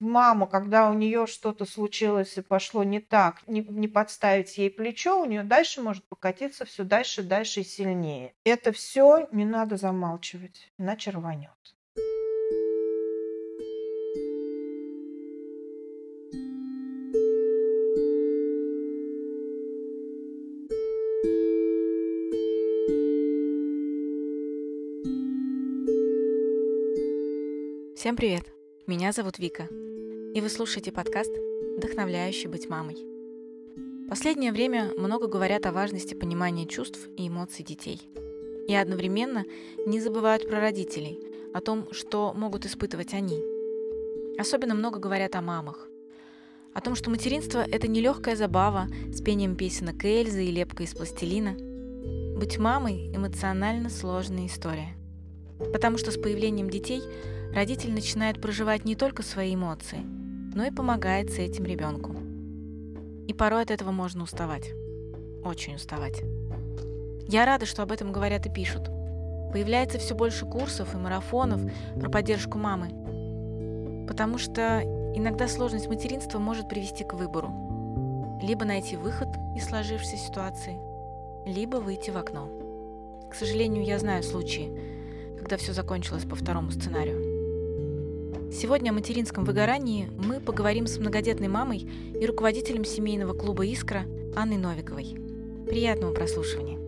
мама, когда у нее что-то случилось и пошло не так, не, не подставить ей плечо, у нее дальше может покатиться все дальше, дальше и сильнее. Это все не надо замалчивать, иначе рванет. Всем привет! Меня зовут Вика, и вы слушаете подкаст «Вдохновляющий быть мамой». Последнее время много говорят о важности понимания чувств и эмоций детей. И одновременно не забывают про родителей, о том, что могут испытывать они. Особенно много говорят о мамах. О том, что материнство – это не легкая забава с пением песенок Эльзы и лепкой из пластилина. Быть мамой – эмоционально сложная история. Потому что с появлением детей – родитель начинает проживать не только свои эмоции, но и помогает с этим ребенку. И порой от этого можно уставать. Очень уставать. Я рада, что об этом говорят и пишут. Появляется все больше курсов и марафонов про поддержку мамы. Потому что иногда сложность материнства может привести к выбору. Либо найти выход из сложившейся ситуации, либо выйти в окно. К сожалению, я знаю случаи, когда все закончилось по второму сценарию. Сегодня о материнском выгорании мы поговорим с многодетной мамой и руководителем семейного клуба «Искра» Анной Новиковой. Приятного прослушивания.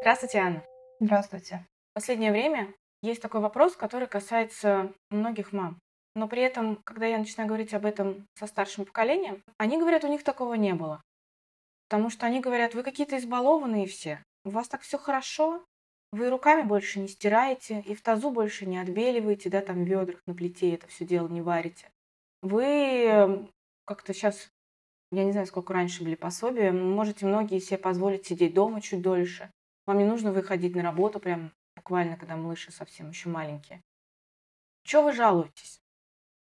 Здравствуйте, Анна. Здравствуйте. В последнее время есть такой вопрос, который касается многих мам. Но при этом, когда я начинаю говорить об этом со старшим поколением, они говорят, у них такого не было. Потому что они говорят, вы какие-то избалованные все у вас так все хорошо, вы руками больше не стираете, и в тазу больше не отбеливаете, да, там в ведрах на плите это все дело не варите. Вы как-то сейчас, я не знаю, сколько раньше были пособия, можете многие себе позволить сидеть дома чуть дольше. Вам не нужно выходить на работу прям буквально, когда малыши совсем еще маленькие. Чего вы жалуетесь?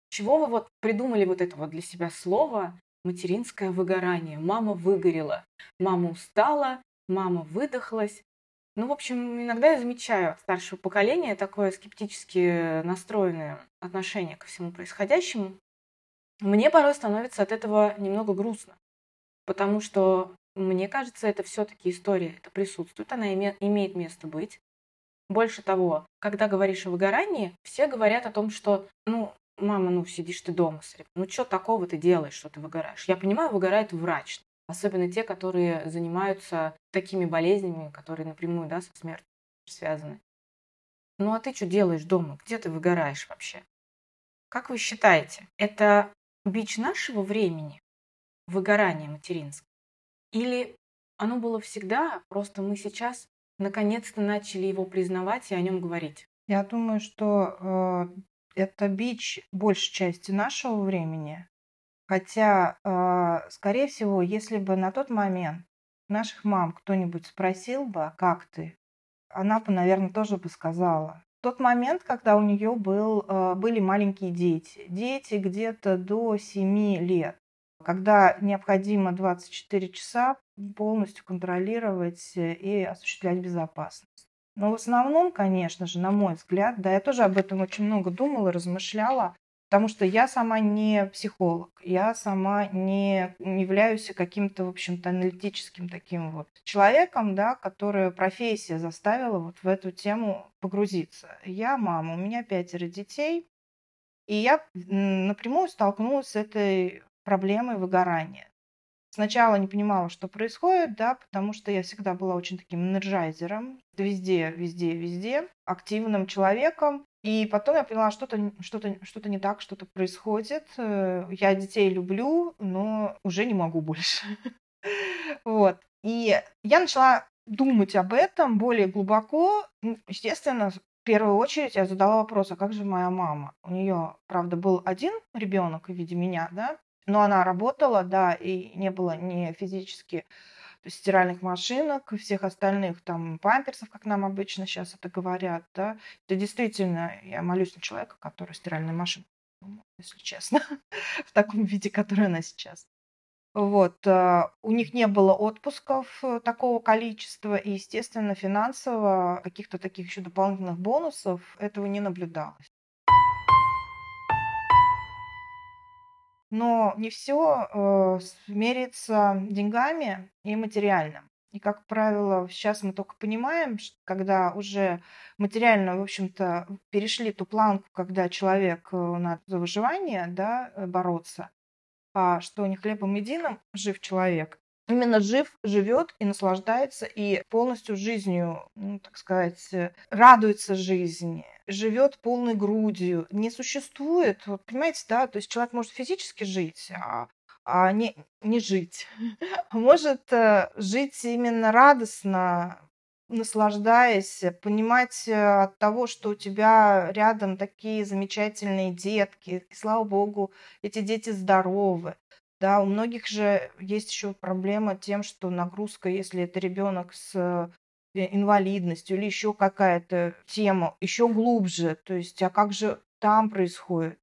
Чего вы вот придумали вот это вот для себя слово материнское выгорание? Мама выгорела, мама устала, мама выдохлась. Ну, в общем, иногда я замечаю от старшего поколения такое скептически настроенное отношение ко всему происходящему. Мне порой становится от этого немного грустно, потому что мне кажется, это все-таки история, это присутствует, она име, имеет место быть. Больше того, когда говоришь о выгорании, все говорят о том, что, ну, мама, ну, сидишь ты дома, ну, что такого ты делаешь, что ты выгораешь? Я понимаю, выгорает врач, Особенно те, которые занимаются такими болезнями, которые напрямую да, со смертью связаны. Ну а ты что делаешь дома? Где ты выгораешь вообще? Как вы считаете, это бич нашего времени, выгорание материнское? Или оно было всегда, просто мы сейчас наконец-то начали его признавать и о нем говорить? Я думаю, что э, это бич большей части нашего времени, Хотя, а, скорее всего, если бы на тот момент наших мам кто-нибудь спросил бы, «А как ты, она бы, наверное, тоже бы сказала. В тот момент, когда у нее был, а, были маленькие дети, дети где-то до 7 лет, когда необходимо 24 часа полностью контролировать и осуществлять безопасность. Но в основном, конечно же, на мой взгляд, да, я тоже об этом очень много думала, размышляла, Потому что я сама не психолог, я сама не являюсь каким-то, в общем-то, аналитическим таким вот человеком, да, которая профессия заставила вот в эту тему погрузиться. Я мама, у меня пятеро детей, и я напрямую столкнулась с этой проблемой выгорания. Сначала не понимала, что происходит, да, потому что я всегда была очень таким энерджайзером, везде, везде, везде, активным человеком. И потом я поняла, что-то что-то что-то не так, что-то происходит. Э, я детей люблю, но уже не могу больше. Вот. И я начала думать об этом более глубоко. Естественно, в первую очередь я задала вопрос, а как же моя мама? У нее, правда, был один ребенок в виде меня, да, но она работала, да, и не было ни физически стиральных машинок всех остальных там памперсов, как нам обычно сейчас это говорят, да, это действительно, я молюсь на человека, который стиральная машина, если честно, в таком виде, который она сейчас. Вот, э, у них не было отпусков э, такого количества, и, естественно, финансово каких-то таких еще дополнительных бонусов этого не наблюдалось. Но не все э, меряется деньгами и материальным. И, как правило, сейчас мы только понимаем, что когда уже материально, в общем-то, перешли ту планку, когда человек э, надо за выживание да, э, бороться, а что не хлебом единым жив человек, именно жив, живет и наслаждается, и полностью жизнью, ну, так сказать, э, радуется жизни, живет полной грудью. Не существует, вот, понимаете, да, то есть человек может физически жить, а а не, не жить. Может э, жить именно радостно, наслаждаясь, понимать э, от того, что у тебя рядом такие замечательные детки, и слава богу, эти дети здоровы. Да, у многих же есть еще проблема тем, что нагрузка, если это ребенок с э, инвалидностью или еще какая-то тема, еще глубже. То есть, а как же там происходит?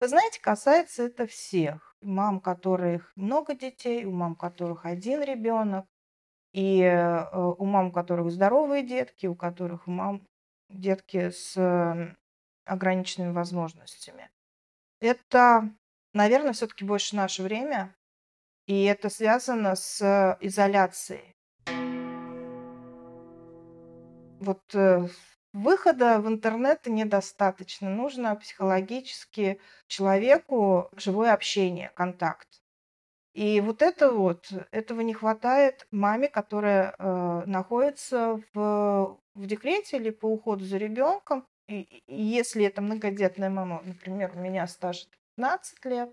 Вы знаете, касается это всех мам, которых много детей, у мам, которых один ребенок, и э, у мам, у которых здоровые детки, у которых у мам детки с ограниченными возможностями. Это, наверное, все-таки больше наше время, и это связано с изоляцией. Вот э, Выхода в интернет недостаточно. Нужно психологически человеку живое общение, контакт. И вот это вот, этого не хватает маме, которая э, находится в, в декрете или по уходу за ребенком. И, и если это многодетная мама, например, у меня стаж 15 лет,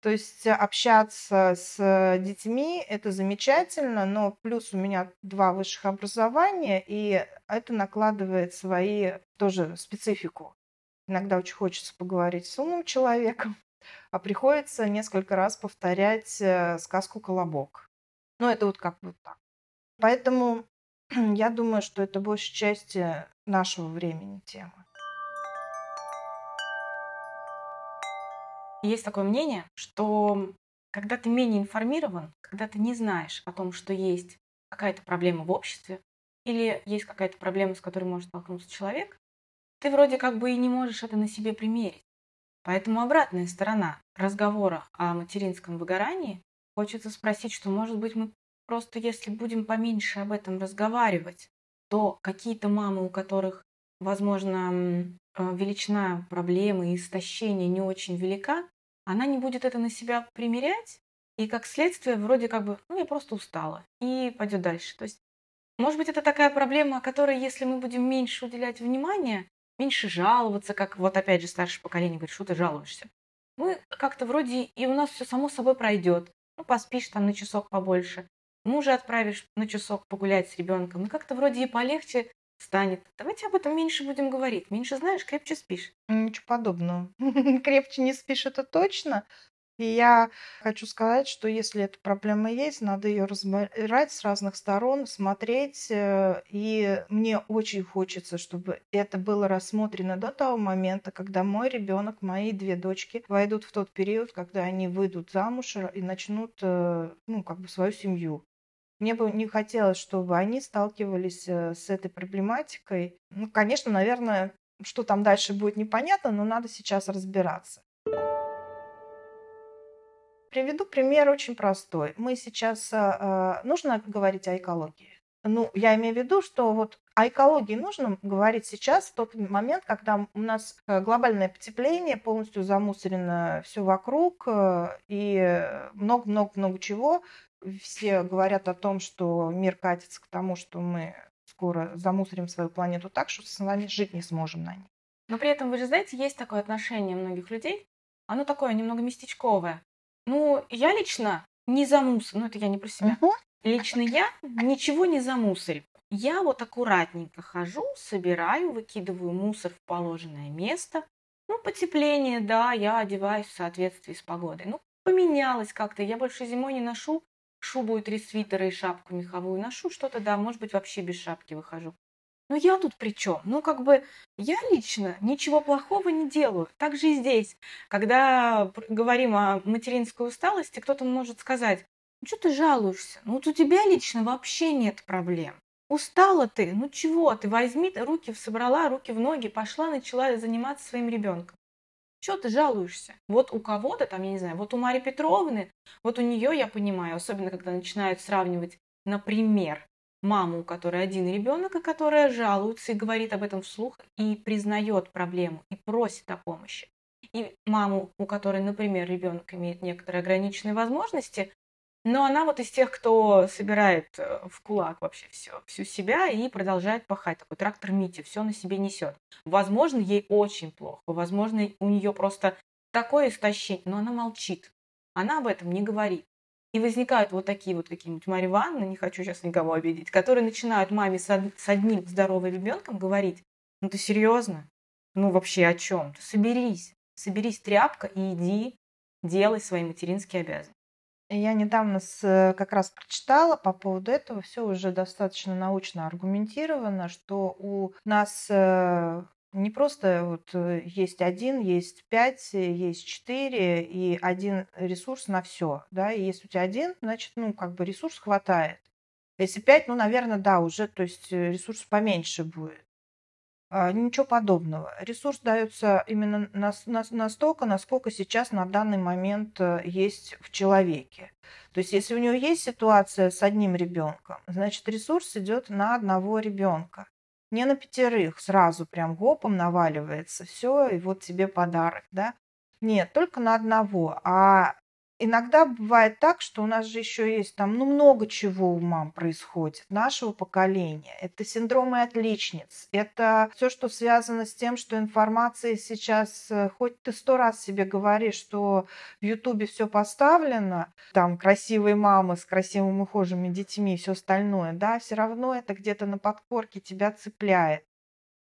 то есть общаться с детьми– это замечательно, но плюс у меня два высших образования, и это накладывает свои тоже специфику. Иногда очень хочется поговорить с умным человеком, а приходится несколько раз повторять э, сказку «Колобок». Ну, это вот как вот так. Поэтому я думаю, что это большей части нашего времени тема. Есть такое мнение, что когда ты менее информирован, когда ты не знаешь о том, что есть какая-то проблема в обществе, или есть какая-то проблема, с которой может столкнуться человек, ты вроде как бы и не можешь это на себе примерить. Поэтому обратная сторона разговора о материнском выгорании хочется спросить, что, может быть, мы просто, если будем поменьше об этом разговаривать, то какие-то мамы, у которых, возможно, Э, величина проблемы и истощения не очень велика, она не будет это на себя примерять, и как следствие вроде как бы, ну, я просто устала, и пойдет дальше. То есть, может быть, это такая проблема, о которой, если мы будем меньше уделять внимания, меньше жаловаться, как вот опять же старшее поколение говорит, что ты жалуешься. Мы как-то вроде, и у нас все само собой пройдет. Ну, поспишь там на часок побольше, мужа отправишь на часок погулять с ребенком, и как-то вроде и полегче станет. Давайте об этом меньше будем говорить. Меньше знаешь, крепче спишь. Ничего подобного. крепче не спишь, это точно. И я хочу сказать, что если эта проблема есть, надо ее разбирать с разных сторон, смотреть. Э, и мне очень хочется, чтобы это было рассмотрено до того момента, когда мой ребенок, мои две дочки войдут в тот период, когда они выйдут замуж и начнут э, ну, как бы свою семью. Мне бы не хотелось, чтобы они сталкивались э, с этой проблематикой. Ну, конечно, наверное, что там дальше будет непонятно, но надо сейчас разбираться. Приведу пример очень простой. Мы сейчас... Э, нужно говорить о экологии. Ну, я имею в виду, что вот о экологии нужно говорить сейчас, в тот момент, когда у нас э, глобальное потепление, полностью замусорено все вокруг, и много-много-много чего, все говорят о том, что мир катится к тому, что мы скоро замусорим свою планету так, что с вами жить не сможем на ней. Но при этом, вы же знаете, есть такое отношение многих людей, оно такое немного местечковое. Ну, я лично не замусор, ну это я не про себя. Угу. Лично я ничего не замусорю. Я вот аккуратненько хожу, собираю, выкидываю мусор в положенное место. Ну, потепление, да, я одеваюсь в соответствии с погодой. Ну, поменялось как-то. Я больше зимой не ношу шубу и три свитера и шапку меховую ношу, что-то, да, может быть, вообще без шапки выхожу. Ну я тут при чем? Ну как бы я лично ничего плохого не делаю. Так же и здесь. Когда говорим о материнской усталости, кто-то может сказать, ну что ты жалуешься? Ну вот у тебя лично вообще нет проблем. Устала ты, ну чего ты, возьми, руки собрала, руки в ноги, пошла, начала заниматься своим ребенком. Чего ты жалуешься? Вот у кого-то там, я не знаю, вот у Марии Петровны, вот у нее я понимаю, особенно когда начинают сравнивать, например, маму, у которой один ребенок, и которая жалуется и говорит об этом вслух, и признает проблему, и просит о помощи. И маму, у которой, например, ребенок имеет некоторые ограниченные возможности, но она вот из тех, кто собирает э, в кулак вообще все, всю себя и продолжает пахать. Такой трактор Мити, все на себе несет. Возможно, ей очень плохо, возможно, у нее просто такое истощение, но она молчит. Она об этом не говорит. И возникают вот такие вот какие-нибудь Марья не хочу сейчас никого обидеть, которые начинают маме с, одним здоровым ребенком говорить, ну ты серьезно? Ну вообще о чем? Соберись, соберись тряпка и иди делай свои материнские обязанности. Я недавно с, как раз прочитала по поводу этого, все уже достаточно научно аргументировано, что у нас э, не просто вот э, есть один, есть пять, э, есть четыре и один ресурс на все, да, и если у тебя один, значит, ну, как бы ресурс хватает. Если пять, ну, наверное, да, уже, то есть э, ресурс поменьше будет. А, ничего подобного. Ресурс дается именно настолько, насколько сейчас на данный момент есть в человеке. То есть, если у него есть ситуация с одним ребенком, значит, ресурс идет на одного ребенка не на пятерых сразу прям гопом наваливается, все, и вот тебе подарок, да. Нет, только на одного. А иногда бывает так, что у нас же еще есть там, ну, много чего у мам происходит, нашего поколения. Это синдромы отличниц, это все, что связано с тем, что информация сейчас, э, хоть ты сто раз себе говоришь, что в Ютубе все поставлено, там красивые мамы с красивыми ухоженными детьми и все остальное, да, все равно это где-то на подкорке тебя цепляет.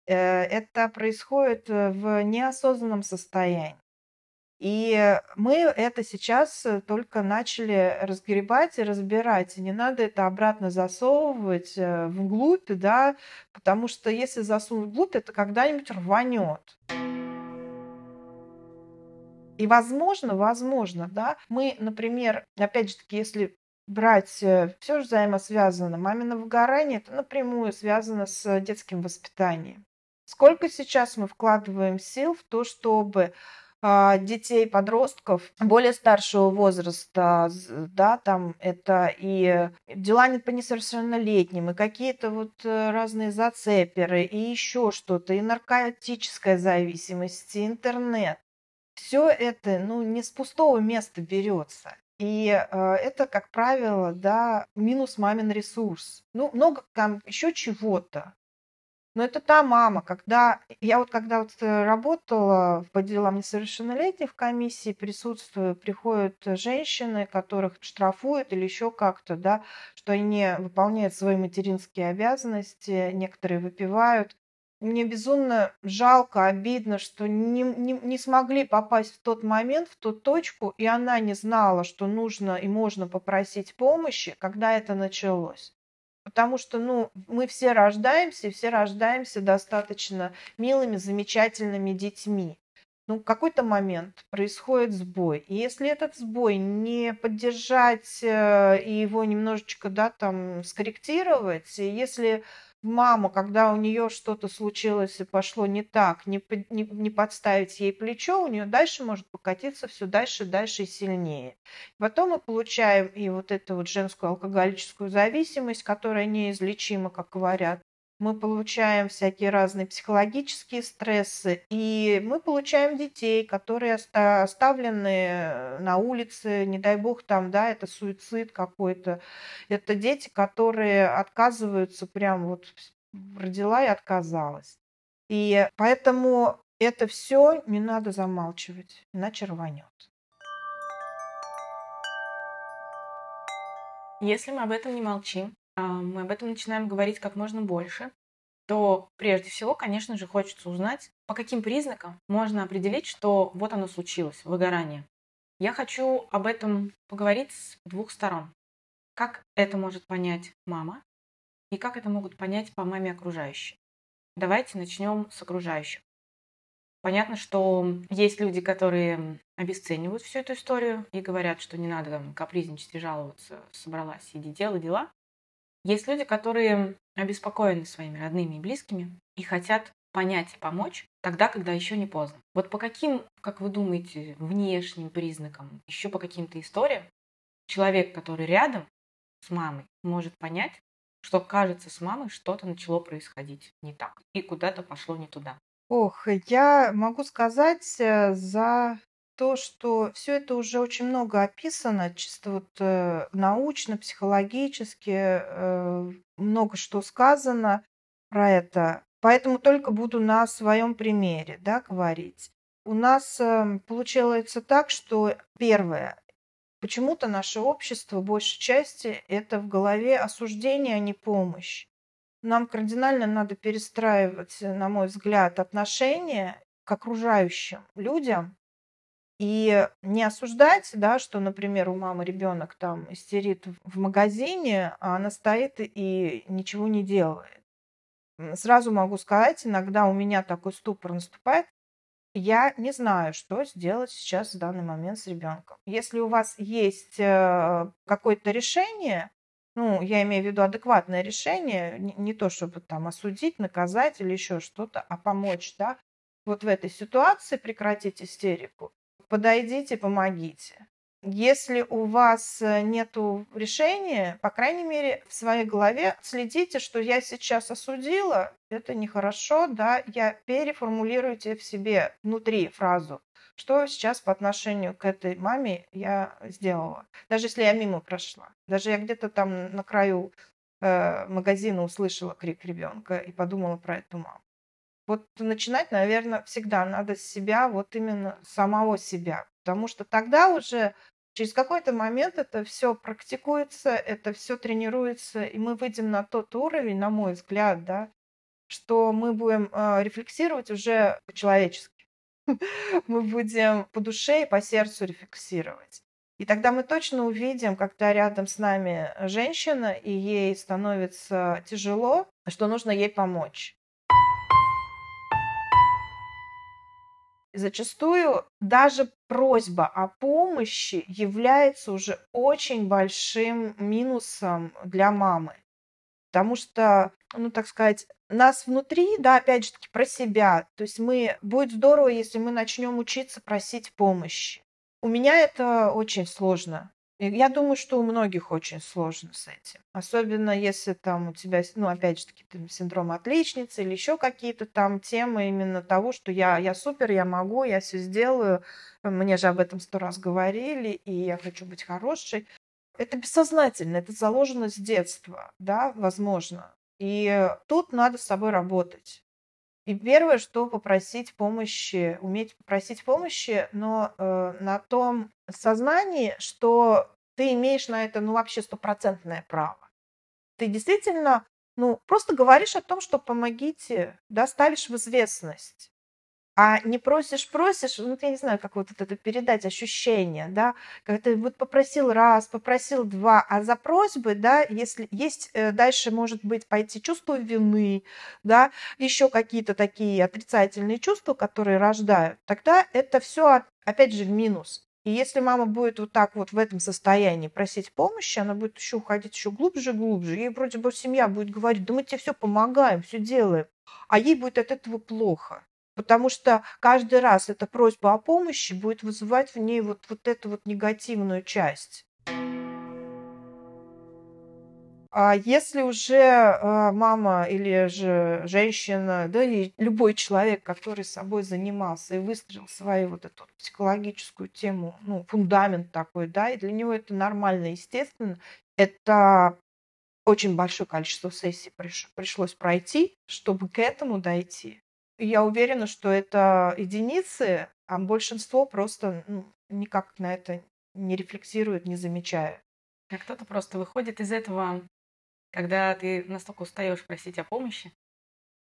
Э, это происходит э, в неосознанном состоянии. И мы это сейчас э, только начали разгребать и разбирать. И не надо это обратно засовывать э, вглубь, да, потому что если засунуть вглубь, это когда-нибудь рванет. И возможно, возможно, да, мы, например, опять же таки, если брать, э, все же взаимосвязано, мамино выгорание, это напрямую связано с детским воспитанием. Сколько сейчас мы вкладываем сил в то, чтобы детей, подростков более старшего возраста, да, там это и дела по несовершеннолетним, и какие-то вот э, разные зацеперы, и еще что-то, и наркотическая зависимость, и интернет. Все это, ну, не с пустого места берется. И э, это, как правило, да, минус мамин ресурс. Ну, много там еще чего-то. Но это та мама, когда я вот когда вот э, работала по делам несовершеннолетних в комиссии, присутствую, приходят женщины, которых штрафуют или еще как-то, да, что они выполняют свои материнские обязанности, некоторые выпивают. Мне безумно жалко, обидно, что не, не, не смогли попасть в тот момент, в ту точку, и она не знала, что нужно и можно попросить помощи, когда это началось. Потому что, ну, мы все рождаемся, и все рождаемся достаточно милыми, замечательными детьми. Ну, какой-то момент происходит сбой. И если этот сбой не поддержать э, и его немножечко, да, там, скорректировать, и если мама, когда у нее что-то случилось и пошло не так, не, не, не подставить ей плечо, у нее дальше может покатиться все дальше, дальше и сильнее. Потом мы получаем и вот эту вот женскую алкоголическую зависимость, которая неизлечима, как говорят. Мы получаем всякие разные психологические стрессы, и мы получаем детей, которые оставлены на улице, не дай бог там, да, это суицид какой-то. Это дети, которые отказываются прям вот родила и отказалась. И поэтому это все не надо замалчивать, иначе рванет. Если мы об этом не молчим, мы об этом начинаем говорить как можно больше, то прежде всего, конечно же, хочется узнать, по каким признакам можно определить, что вот оно случилось, выгорание. Я хочу об этом поговорить с двух сторон. Как это может понять мама и как это могут понять по маме окружающие. Давайте начнем с окружающих. Понятно, что есть люди, которые обесценивают всю эту историю и говорят, что не надо там капризничать и жаловаться, собралась, иди делай дела. Есть люди, которые обеспокоены своими родными и близкими и хотят понять и помочь тогда, когда еще не поздно. Вот по каким, как вы думаете, внешним признакам, еще по каким-то историям, человек, который рядом с мамой, может понять, что кажется с мамой что-то начало происходить не так и куда-то пошло не туда. Ох, я могу сказать э, за то, что все это уже очень много описано, чисто вот э, научно, психологически, э, много что сказано про это. Поэтому только буду на своем примере да, говорить. У нас э, получается так, что первое, почему-то наше общество, большей части, это в голове осуждение, а не помощь. Нам кардинально надо перестраивать, на мой взгляд, отношения к окружающим людям и не осуждать, да, что, например, у мамы ребенок там истерит в магазине, а она стоит и ничего не делает. Сразу могу сказать, иногда у меня такой ступор наступает, я не знаю, что сделать сейчас в данный момент с ребенком. Если у вас есть э, какое-то решение, ну, я имею в виду адекватное решение, не, то, чтобы там осудить, наказать или еще что-то, а помочь, да, вот в этой ситуации прекратить истерику, подойдите, помогите. Если у вас э, нет решения, по крайней мере, в своей голове следите, что я сейчас осудила, это нехорошо, да, я переформулируйте в себе внутри фразу что сейчас по отношению к этой маме я сделала. Даже если я мимо прошла. Даже я где-то там на краю э, магазина услышала крик ребенка и подумала про эту маму. Вот начинать, наверное, всегда надо с себя, вот именно самого себя. Потому что тогда уже через какой-то момент это все практикуется, это все тренируется, и мы выйдем на тот уровень, на мой взгляд, да, что мы будем э, рефлексировать уже по-человечески. мы будем по душе и по сердцу рефлексировать. И тогда мы точно увидим, когда рядом с нами женщина, и ей становится тяжело, что нужно ей помочь. Зачастую даже просьба о помощи является уже очень большим минусом для мамы. Потому что, ну, так сказать, нас внутри, да, опять же таки, про себя. То есть мы, будет здорово, если мы начнем учиться просить помощи. У меня это очень сложно. Я думаю, что у многих очень сложно с этим. Особенно если там у тебя, ну, опять же таки, там, синдром отличницы или еще какие-то там темы именно того, что я, я супер, я могу, я все сделаю. Мне же об этом сто раз говорили, и я хочу быть хорошей. Это бессознательно, это заложено с детства, да, возможно. И тут надо с собой работать. И первое, что попросить помощи, уметь попросить помощи, но э, на том сознании, что ты имеешь на это, ну, вообще стопроцентное право. Ты действительно, ну, просто говоришь о том, что помогите, да, ставишь в известность. А не просишь, просишь, ну, я не знаю, как вот это передать ощущение, да, как ты вот попросил раз, попросил два, а за просьбы, да, если есть э, дальше может быть пойти чувство вины, да, еще какие-то такие отрицательные чувства, которые рождают, тогда это все опять же в минус. И если мама будет вот так вот в этом состоянии просить помощи, она будет еще уходить еще глубже и глубже. Ей вроде бы семья будет говорить, да мы тебе все помогаем, все делаем. А ей будет от этого плохо. Потому что каждый раз эта просьба о помощи будет вызывать в ней вот, вот эту вот негативную часть. А если уже э, мама или же женщина, да и любой человек, который собой занимался и выстроил свою вот эту психологическую тему, ну, фундамент такой, да, и для него это нормально, естественно, это очень большое количество сессий пришлось пройти, чтобы к этому дойти я уверена, что это единицы, а большинство просто ну, никак на это не рефлексирует, не замечая. А кто-то просто выходит из этого, когда ты настолько устаешь просить о помощи,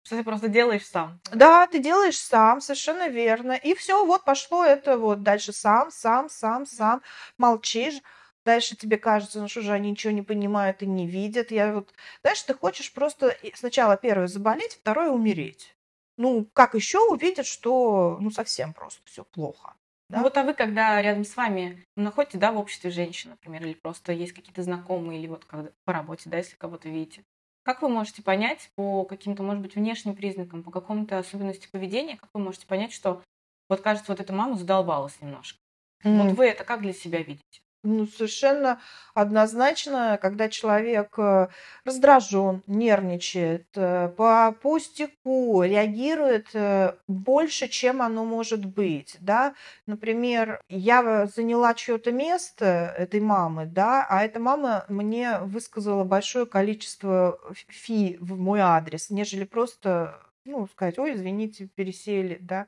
что ты просто делаешь сам. Да, ты делаешь сам, совершенно верно. И все, вот пошло это вот дальше сам, сам, сам, сам. Молчишь. Дальше тебе кажется, ну что же они ничего не понимают и не видят. Я вот, знаешь, ты хочешь просто сначала первое заболеть, второе умереть. Ну, как еще увидят, что ну совсем просто все плохо. Да? Ну, вот а вы, когда рядом с вами находите, да, в обществе женщин, например, или просто есть какие-то знакомые, или вот когда по работе, да, если кого-то видите, как вы можете понять по каким-то, может быть, внешним признакам, по какому-то особенности поведения, как вы можете понять, что вот кажется, вот эта мама задолбалась немножко? Mm. Вот вы это как для себя видите? Ну, совершенно однозначно, когда человек э, раздражен, нервничает, э, по пустяку реагирует э, больше, чем оно может быть, да. Например, я заняла чье-то место этой мамы, да, а эта мама мне высказала большое количество фи в мой адрес, нежели просто, ну, сказать, ой, извините, пересели, да.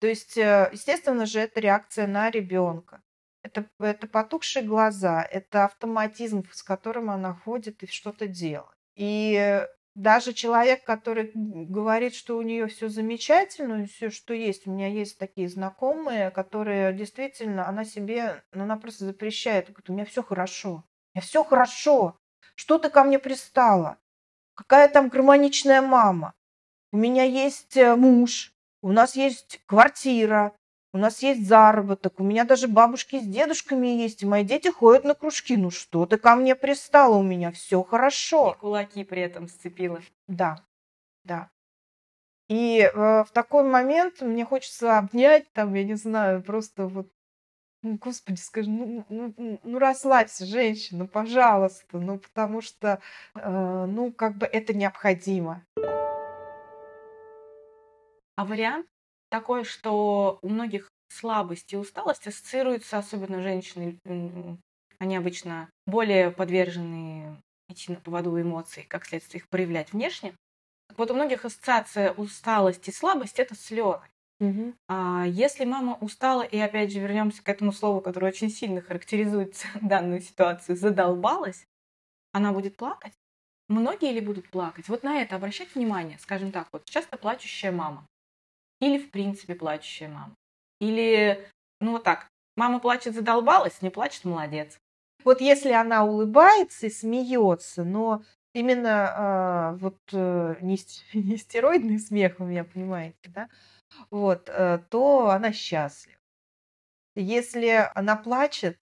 То есть, естественно же, это реакция на ребенка. Это, это потухшие глаза, это автоматизм, с которым она ходит и что-то делает. И даже человек, который говорит, что у нее все замечательно, все, что есть, у меня есть такие знакомые, которые действительно, она себе, ну, она просто запрещает, говорит, у меня все хорошо, у меня все хорошо, что ты ко мне пристала, какая там гармоничная мама, у меня есть э, муж, у нас есть квартира, у нас есть заработок, у меня даже бабушки с дедушками есть, и мои дети ходят на кружки. Ну что ты ко мне пристала, у меня все хорошо. И кулаки при этом сцепила. Да, да. И э, в такой момент мне хочется обнять, там, я не знаю, просто вот, ну, господи, скажи, ну, ну, ну, ну расслабься, женщина, пожалуйста, ну потому что, э, ну как бы это необходимо. А вариант такое, что у многих слабость и усталость ассоциируются, особенно женщины, они обычно более подвержены идти на поводу эмоций, как следствие их проявлять внешне. Так вот, у многих ассоциация усталость и слабость – это слезы. Угу. А если мама устала, и опять же вернемся к этому слову, которое очень сильно характеризует данную ситуацию, задолбалась, она будет плакать? Многие ли будут плакать? Вот на это обращать внимание, скажем так, вот часто плачущая мама. Или, в принципе, плачущая мама. Или, ну вот так, мама плачет, задолбалась, не плачет, молодец. Вот если она улыбается и смеется, но именно э, вот э, не, стероидный смех, вы меня понимаете, да, вот, э, то она счастлива. Если она плачет,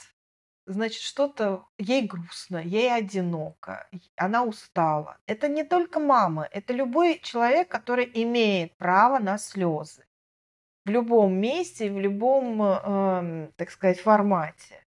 значит, что-то ей грустно, ей одиноко, она устала. Это не только мама, это любой человек, который имеет право на слезы. В любом месте, в любом, э, так сказать, формате.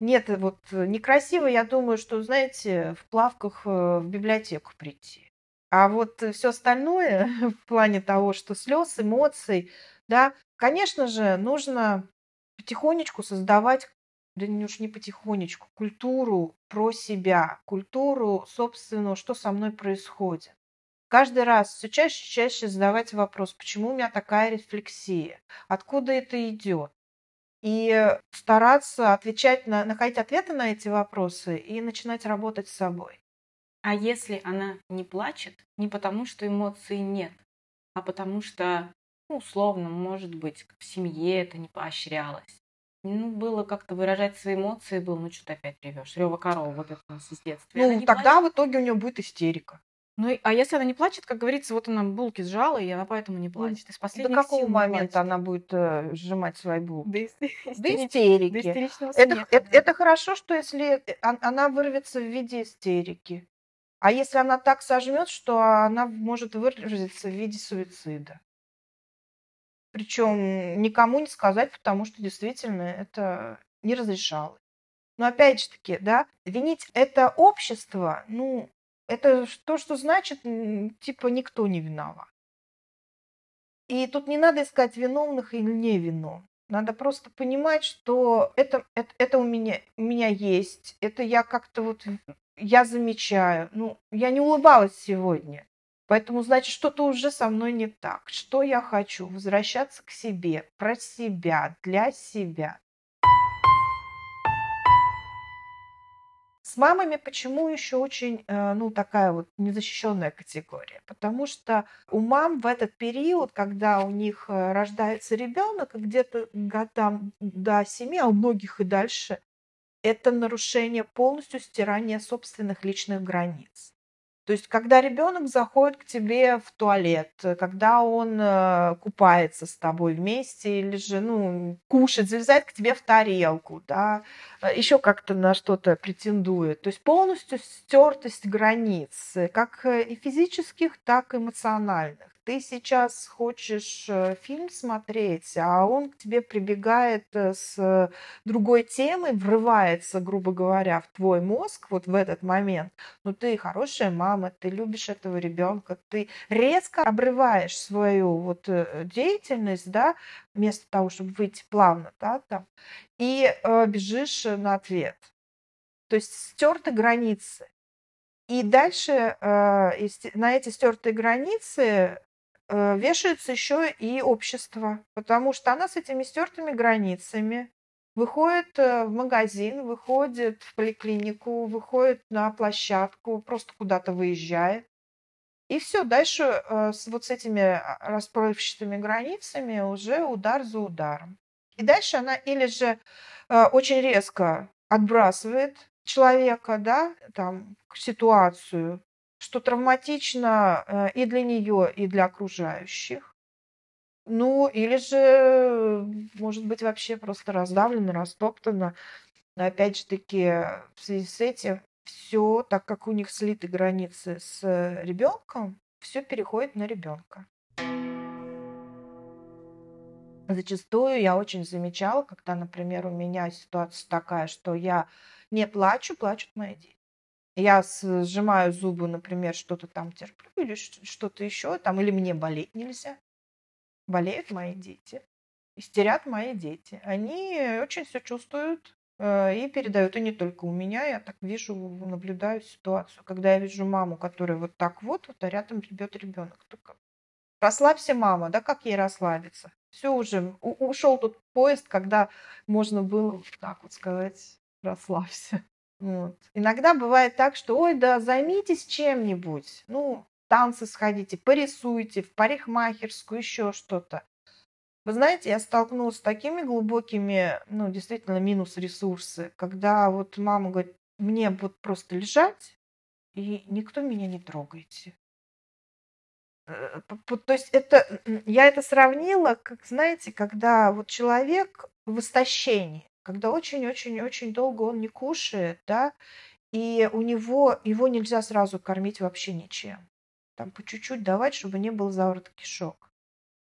Нет, вот некрасиво, я думаю, что, знаете, в плавках э, в библиотеку прийти. А вот все остальное в плане того, что слез, эмоций, да, конечно же, нужно потихонечку создавать да не уж не потихонечку, культуру про себя, культуру собственную, что со мной происходит. Каждый раз все чаще и чаще задавать вопрос, почему у меня такая рефлексия, откуда это идет. И стараться отвечать на, находить ответы на эти вопросы и начинать работать с собой. А если она не плачет, не потому что эмоций нет, а потому что, ну, условно, может быть, в семье это не поощрялось, ну, было как-то выражать свои эмоции, был, ну, что ты опять ревешь? Рева корова, вот это у нас из детства. Ну, тогда плачет. в итоге у нее будет истерика. Ну, а если она не плачет, как говорится, вот она булки сжала, и она поэтому не плачет. Из последних До какого момента она будет э, сжимать свои булки? До, истерики. До истерики. До это, смеха, это, да. это хорошо, что если э, она вырвется в виде истерики. А если она так сожмет, что она может выразиться в виде суицида. Причем никому не сказать, потому что действительно это не разрешалось. Но опять же таки, да, винить это общество, ну, это то, что значит, типа, никто не виноват. И тут не надо искать виновных или невиновных. Надо просто понимать, что это, это, это у, меня, у меня есть, это я как-то вот, я замечаю. Ну, я не улыбалась сегодня. Поэтому, значит, что-то уже со мной не так. Что я хочу? Возвращаться к себе, про себя, для себя. С мамами почему еще очень, э, ну, такая вот незащищенная категория? Потому что у мам в этот период, когда у них э, рождается ребенок, где-то годам до 7, а у многих и дальше, это нарушение полностью стирания собственных личных границ. То есть, когда ребенок заходит к тебе в туалет, когда он э, купается с тобой вместе, или же, ну, кушает, залезает к тебе в тарелку, да, э, еще как-то на что-то претендует. То есть полностью стертость границ, как э, и физических, так и эмоциональных ты сейчас хочешь э, фильм смотреть, а он к тебе прибегает э, с другой темой, врывается, грубо говоря, в твой мозг вот в этот момент. Ну, ты хорошая мама, ты любишь этого ребенка, ты резко обрываешь свою вот э, деятельность, да, вместо того, чтобы выйти плавно, да, там, и э, бежишь на ответ. То есть стерты границы. И дальше э, на эти стертые границы Э, вешается еще и общество, потому что она с этими стертыми границами выходит э, в магазин, выходит в поликлинику, выходит на площадку, просто куда-то выезжает. И все, дальше э, с вот с этими а, расплывчатыми границами уже удар за ударом. И дальше она или же очень резко отбрасывает человека, да, там, ситуацию, что травматично э, и для нее, и для окружающих. Ну, или же, может быть, вообще просто раздавлено, растоптано. Опять же таки, в связи с этим все, так как у них слиты границы с ребенком, все переходит на ребенка. Зачастую я очень замечала, когда, например, у меня ситуация такая, что я не плачу, плачут мои дети я сжимаю зубы, например, что-то там терплю или что-то еще, там, или мне болеть нельзя. Болеют мои дети, истерят мои дети. Они очень все чувствуют э, и передают, и не только у меня, я так вижу, наблюдаю ситуацию. Когда я вижу маму, которая вот так вот, вот а рядом ребет ребенок. Только расслабься, мама, да как ей расслабиться? Все уже, ушел тот поезд, когда можно было вот так вот сказать, расслабься. Вот. Иногда бывает так, что, ой, да займитесь чем-нибудь. Ну, танцы сходите, порисуйте, в парикмахерскую, еще что-то. Вы знаете, я столкнулась с такими глубокими, ну, действительно, минус ресурсы, когда вот мама говорит, мне вот просто лежать, и никто меня не трогайте. Э, то есть это, я это сравнила, как, знаете, когда вот человек в истощении, когда очень-очень-очень долго он не кушает, да, и у него, его нельзя сразу кормить вообще ничем. Там по чуть-чуть давать, чтобы не был заворот кишок.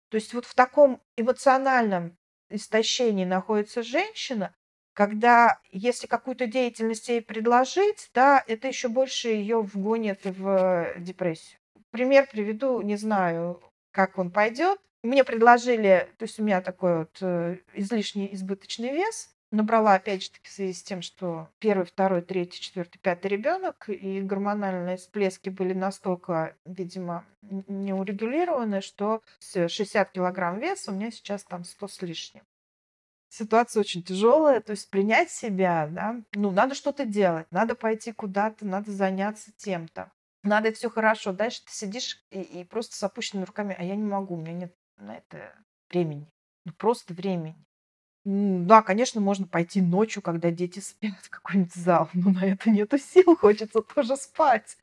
То есть вот в таком эмоциональном истощении находится женщина, когда если какую-то деятельность ей предложить, да, это еще больше ее вгонит в депрессию. Пример приведу, не знаю, как он пойдет. Мне предложили, то есть у меня такой вот э, излишний избыточный вес, набрала, опять же таки, в связи с тем, что первый, второй, третий, четвертый, пятый ребенок, и гормональные всплески были настолько, видимо, неурегулированы, что с 60 килограмм веса у меня сейчас там 100 с лишним. Ситуация очень тяжелая, то есть принять себя, да, ну, надо что-то делать, надо пойти куда-то, надо заняться тем-то. Надо все хорошо. Дальше ты сидишь и, и просто с опущенными руками, а я не могу, у меня нет на это времени. Ну, просто времени. Да, конечно, можно пойти ночью, когда дети спят, в какой-нибудь зал, но на это нету сил, хочется тоже спать.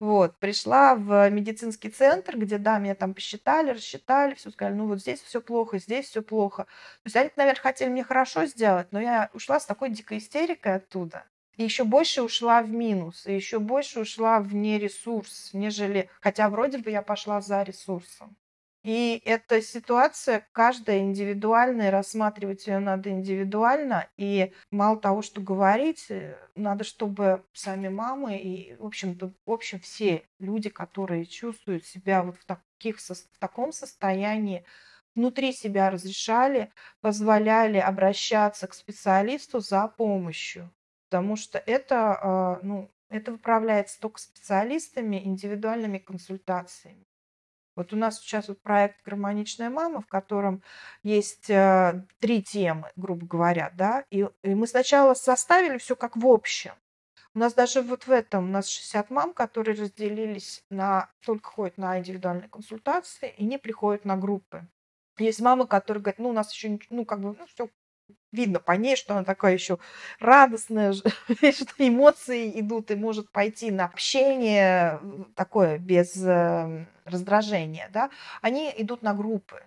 Вот, пришла в медицинский центр, где, да, меня там посчитали, рассчитали, все сказали, ну вот здесь все плохо, здесь все плохо. То есть они, наверное, хотели мне хорошо сделать, но я ушла с такой дикой истерикой оттуда. И еще больше ушла в минус, и еще больше ушла в нересурс, нежели... Хотя вроде бы я пошла за ресурсом. И эта ситуация каждая индивидуальная, рассматривать ее надо индивидуально. И мало того, что говорить, э, надо, чтобы сами мамы и, в общем-то, в общем, все люди, которые чувствуют себя вот в, таких, в таком состоянии, внутри себя разрешали, позволяли обращаться к специалисту за помощью. Потому что это, а, ну, это выправляется только специалистами, индивидуальными консультациями. Вот у нас сейчас вот проект «Гармоничная мама», в котором есть э, три темы, грубо говоря, да, и, и мы сначала составили все как в общем. У нас даже вот в этом, у нас 60 мам, которые разделились на, только ходят на индивидуальные консультации и не приходят на группы. Есть мамы, которые говорят, ну, у нас еще, ну, как бы, ну, все видно по ней, что она такая еще радостная, что эмоции идут и может пойти на общение такое без э, раздражения, да, они идут на группы.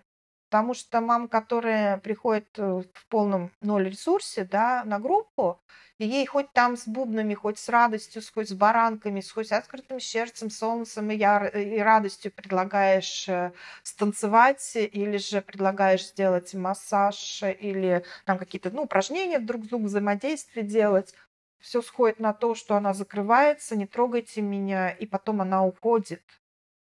Потому что мама, которая приходит э, в полном ноль ресурсе да, на группу, и ей хоть там с бубнами, хоть с радостью, хоть с баранками, хоть с открытым сердцем, солнцем и, яр... и радостью предлагаешь э, станцевать, или же предлагаешь сделать массаж, или там какие-то ну, упражнения друг с другом взаимодействие делать, все сходит на то, что она закрывается, не трогайте меня, и потом она уходит.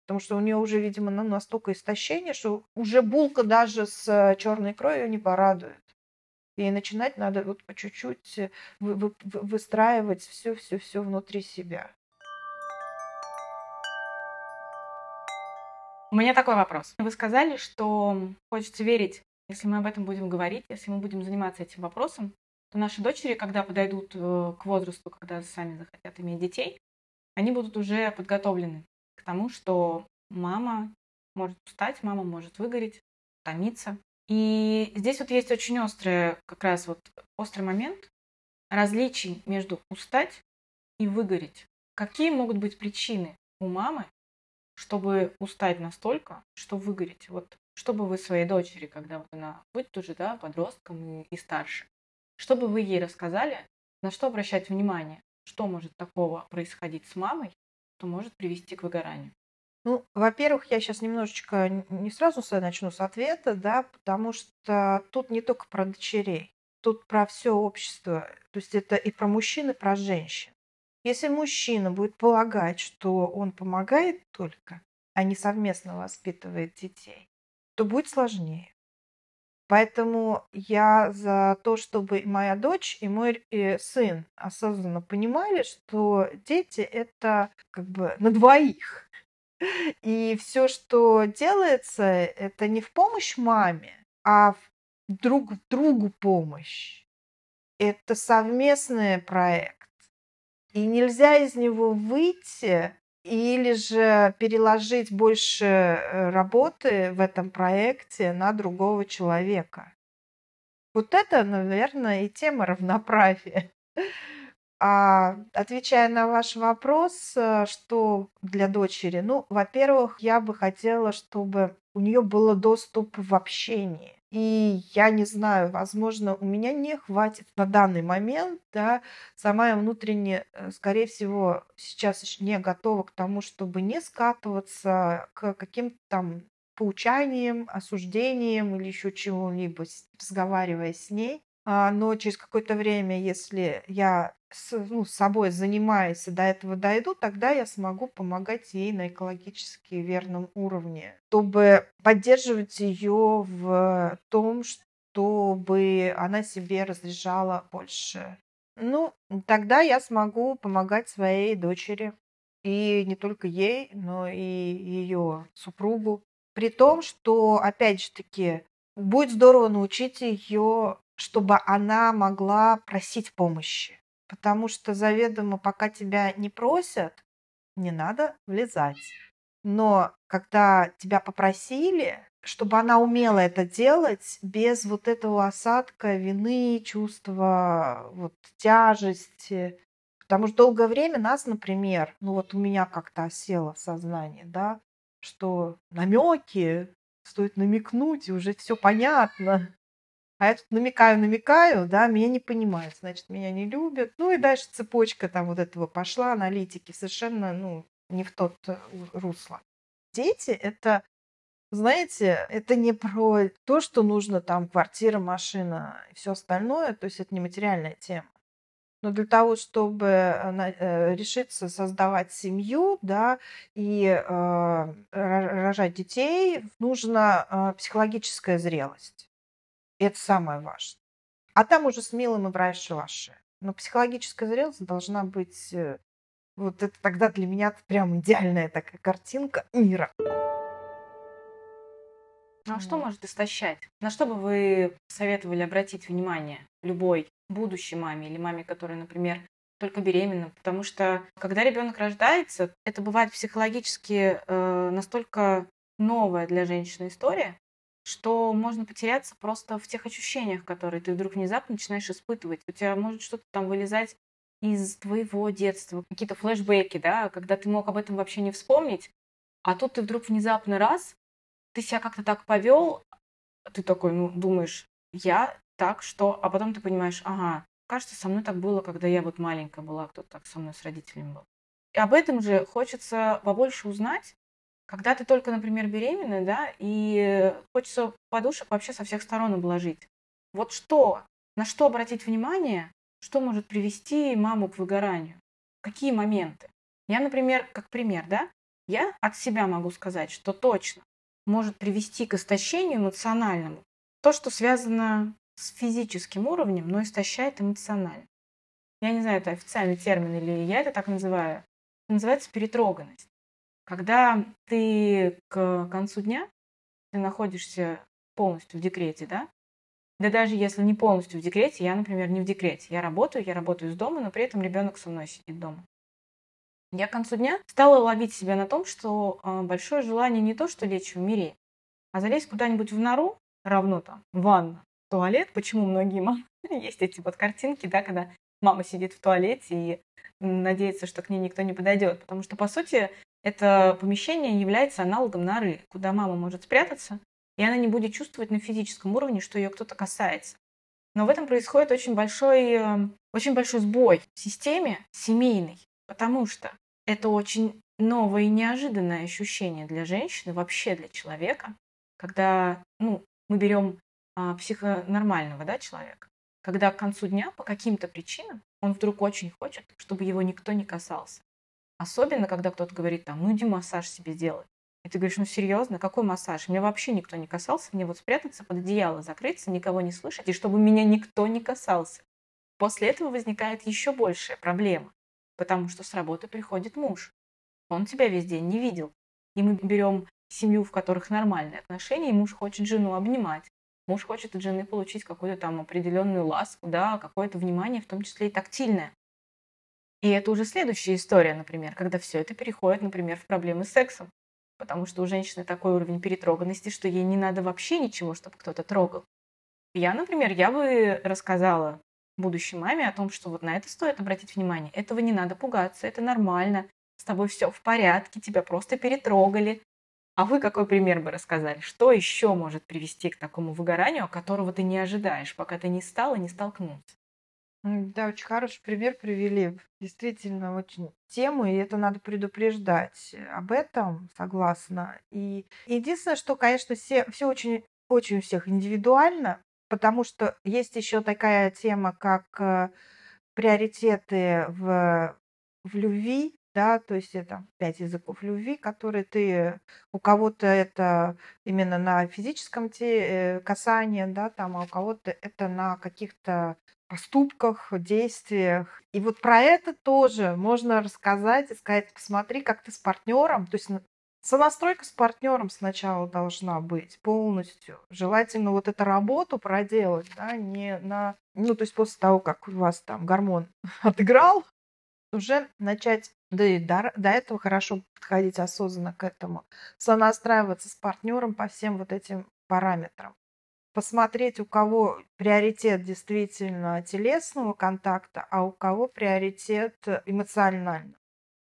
Потому что у нее уже, видимо, ну, настолько истощение, что уже булка даже с э, черной ее не порадует. И начинать надо вот по чуть-чуть э, вы, вы, выстраивать все-все-все внутри себя. У меня такой вопрос. Вы сказали, что хочется верить, если мы об этом будем говорить, если мы будем заниматься этим вопросом, то наши дочери, когда подойдут э, к возрасту, когда сами захотят иметь детей, они будут уже подготовлены тому, что мама может устать, мама может выгореть, томиться. И здесь вот есть очень острый, как раз вот острый момент различий между устать и выгореть. Какие могут быть причины у мамы, чтобы устать настолько, что выгореть? Вот что бы вы своей дочери, когда вот она будет уже, да, подростком и, и старше, что бы вы ей рассказали, на что обращать внимание, что может такого происходить с мамой, что может привести к выгоранию? Ну, во-первых, я сейчас немножечко не сразу начну с ответа, да, потому что тут не только про дочерей, тут про все общество. То есть это и про мужчин, и про женщин. Если мужчина будет полагать, что он помогает только, а не совместно воспитывает детей, то будет сложнее. Поэтому я за то, чтобы моя дочь и мой э, сын осознанно понимали, что дети это как бы на двоих. И все, что делается, это не в помощь маме, а в друг другу помощь. Это совместный проект. И нельзя из него выйти или же переложить больше э, работы в этом проекте на другого человека. Вот это, наверное, и тема равноправия. А отвечая на ваш вопрос, э, что для дочери, ну, во-первых, я бы хотела, чтобы у нее был доступ в общении. И я не знаю, возможно, у меня не хватит на данный момент, да, сама я внутренне, э, скорее всего, сейчас еще не готова к тому, чтобы не скатываться к каким-то там поучаниям, осуждениям или еще чего-либо, разговаривая с ней. А, но через какое-то время, если я с, ну, собой занимаюсь и до этого дойду, тогда я смогу помогать ей на экологически верном уровне, чтобы поддерживать ее в том, чтобы она себе разряжала больше. Ну, тогда я смогу помогать своей дочери. И не только ей, но и ее супругу. При том, что, опять же таки, будет здорово научить ее, чтобы она могла просить помощи Потому что заведомо, пока тебя не просят, не надо влезать. Но когда тебя попросили, чтобы она умела это делать без вот этого осадка вины, чувства вот, тяжести. Потому что долгое время нас, например, ну вот у меня как-то осело в сознании, да, что намеки, стоит намекнуть, и уже все понятно. А я тут намекаю, намекаю, да, меня не понимают, значит, меня не любят. Ну и дальше цепочка там вот этого пошла, аналитики, совершенно, ну, не в тот э, русло. Дети — это, знаете, это не про то, что нужно там квартира, машина и все остальное, то есть это не материальная тема. Но для того, чтобы э, э, решиться создавать семью, да, и э, рожать детей, нужна э, психологическая зрелость. Это самое важное. А там уже смело мы брать шалаши. Но психологическая зрелость должна быть... Э, вот это тогда для меня прям идеальная такая картинка мира. Ну а что может истощать? На что бы вы советовали обратить внимание любой будущей маме или маме, которая, например, только беременна? Потому что когда ребенок рождается, это бывает психологически э, настолько новая для женщины история, что можно потеряться просто в тех ощущениях, которые ты вдруг внезапно начинаешь испытывать. У тебя может что-то там вылезать из твоего детства, какие-то флешбеки, да, когда ты мог об этом вообще не вспомнить, а тут ты вдруг внезапно раз, ты себя как-то так повел, ты такой, ну, думаешь, я так, что, а потом ты понимаешь, ага, кажется, со мной так было, когда я вот маленькая была, кто-то так со мной с родителями был. И об этом же хочется побольше узнать, когда ты только, например, беременна, да, и хочется подушек вообще со всех сторон обложить. Вот что, на что обратить внимание, что может привести маму к выгоранию? Какие моменты? Я, например, как пример, да, я от себя могу сказать, что точно может привести к истощению эмоциональному то, что связано с физическим уровнем, но истощает эмоционально. Я не знаю, это официальный термин или я это так называю. Это называется перетроганность. Когда ты к концу дня, ты находишься полностью в декрете, да, да даже если не полностью в декрете, я, например, не в декрете. Я работаю, я работаю из дома, но при этом ребенок со мной сидит дома. Я к концу дня стала ловить себя на том, что э, большое желание не то, что лечь и умереть, а залезть куда-нибудь в нору, равно там, ванна, туалет. Почему многие мамы есть эти вот картинки, да, когда мама сидит в туалете и надеется, что к ней никто не подойдет. Потому что, по сути, это помещение является аналогом норы, куда мама может спрятаться, и она не будет чувствовать на физическом уровне, что ее кто-то касается. Но в этом происходит очень большой, эм, очень большой сбой в системе семейной, потому что это очень новое и неожиданное ощущение для женщины, вообще для человека, когда ну, мы берем а, психонормального да, человека, когда к концу дня по каким-то причинам он вдруг очень хочет, чтобы его никто не касался. Особенно, когда кто-то говорит, там, ну иди массаж себе сделай. И ты говоришь, ну серьезно, какой массаж? Меня вообще никто не касался, мне вот спрятаться под одеяло, закрыться, никого не слышать, и чтобы меня никто не касался. После этого возникает еще большая проблема, потому что с работы приходит муж. Он тебя весь день не видел. И мы берем семью, в которых нормальные отношения, и муж хочет жену обнимать. Муж хочет от жены получить какую-то там определенную ласку, да, какое-то внимание, в том числе и тактильное. И это уже следующая история, например, когда все это переходит, например, в проблемы с сексом потому что у женщины такой уровень перетроганности, что ей не надо вообще ничего, чтобы кто-то трогал. Я, например, я бы рассказала будущей маме о том, что вот на это стоит обратить внимание. Этого не надо пугаться, это нормально, с тобой все в порядке, тебя просто перетрогали. А вы какой пример бы рассказали? Что еще может привести к такому выгоранию, которого ты не ожидаешь, пока ты не стала, не столкнулся? Да, очень хороший пример привели. Действительно, очень тему, и это надо предупреждать об этом, согласна. И единственное, что, конечно, все, все очень, очень у всех индивидуально, потому что есть еще такая тема, как э, приоритеты в, в любви, да, то есть это пять языков любви, которые ты, у кого-то это именно на физическом те, э, касании, да, там, а у кого-то это на каких-то поступках, действиях. И вот про это тоже можно рассказать и сказать, посмотри, как ты с партнером, то есть сонастройка с партнером сначала должна быть полностью. Желательно вот эту работу проделать, да, не на... Ну, то есть после того, как у вас там гормон отыграл, уже начать да и до, до этого хорошо подходить осознанно к этому, сонастраиваться с партнером по всем вот этим параметрам посмотреть, у кого приоритет действительно телесного контакта, а у кого приоритет эмоционального.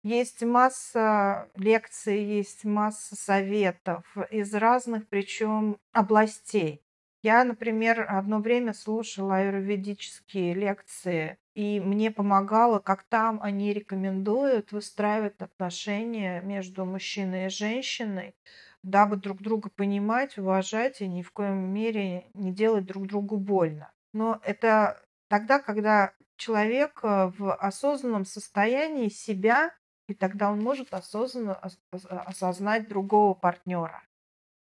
Есть масса лекций, есть масса советов из разных, причем областей. Я, например, одно время слушала аюрведические лекции, и мне помогало, как там они рекомендуют выстраивать отношения между мужчиной и женщиной, дабы друг друга понимать, уважать и ни в коем мере не делать друг другу больно. Но это тогда, когда человек э, в осознанном состоянии себя, и тогда он может осознанно осознать другого партнера.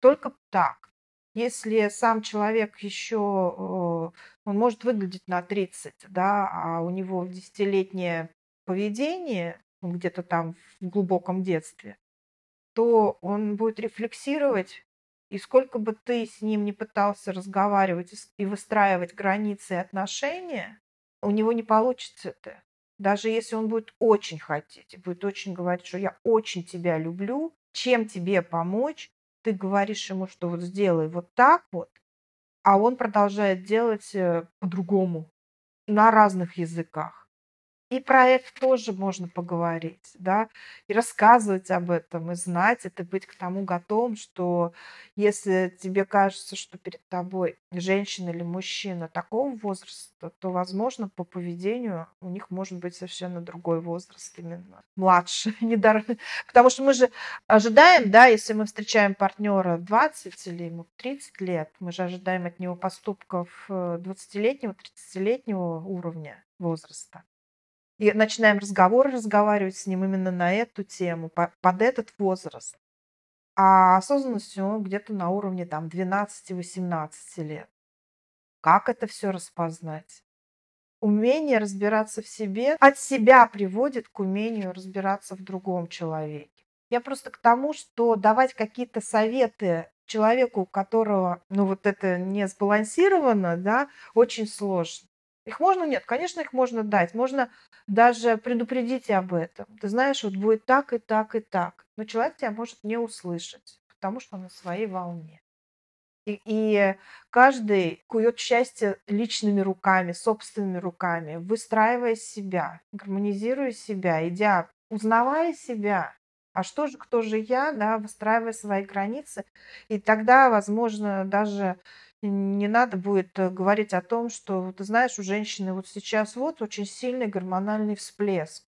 Только так. Если сам человек еще, э, он может выглядеть на 30, да, а у него десятилетнее поведение, где-то там в глубоком детстве, то он будет рефлексировать, и сколько бы ты с ним не пытался разговаривать и выстраивать границы и отношения, у него не получится это. Даже если он будет очень хотеть, будет очень говорить, что я очень тебя люблю, чем тебе помочь, ты говоришь ему, что вот сделай вот так вот, а он продолжает делать э, по-другому на разных языках. И про это тоже можно поговорить, да, и рассказывать об этом, и знать это, быть к тому готовым, что если тебе кажется, что перед тобой женщина или мужчина такого возраста, то, возможно, по поведению у них может быть совершенно другой возраст именно, младше, потому что мы же ожидаем, да, если мы встречаем партнера 20 или ему 30 лет, мы же ожидаем от него поступков 20-летнего, э, 30-летнего уровня возраста и начинаем разговор разговаривать с ним именно на эту тему, под этот возраст. А осознанность у где-то на уровне там 12-18 лет. Как это все распознать? Умение разбираться в себе от себя приводит к умению разбираться в другом человеке. Я просто к тому, что давать какие-то советы человеку, у которого, ну, вот это не сбалансировано, да, очень сложно. Их можно? Нет, конечно, их можно дать. Можно даже предупредить об этом. Ты знаешь, вот будет так и так и так. Но человек тебя может не услышать, потому что он на своей волне. И, и каждый кует счастье личными руками, собственными руками, выстраивая себя, гармонизируя себя, идя, узнавая себя. А что же, кто же я, да, выстраивая свои границы. И тогда, возможно, даже не надо будет э, говорить о том, что, ты знаешь, у женщины вот сейчас вот очень сильный гормональный всплеск.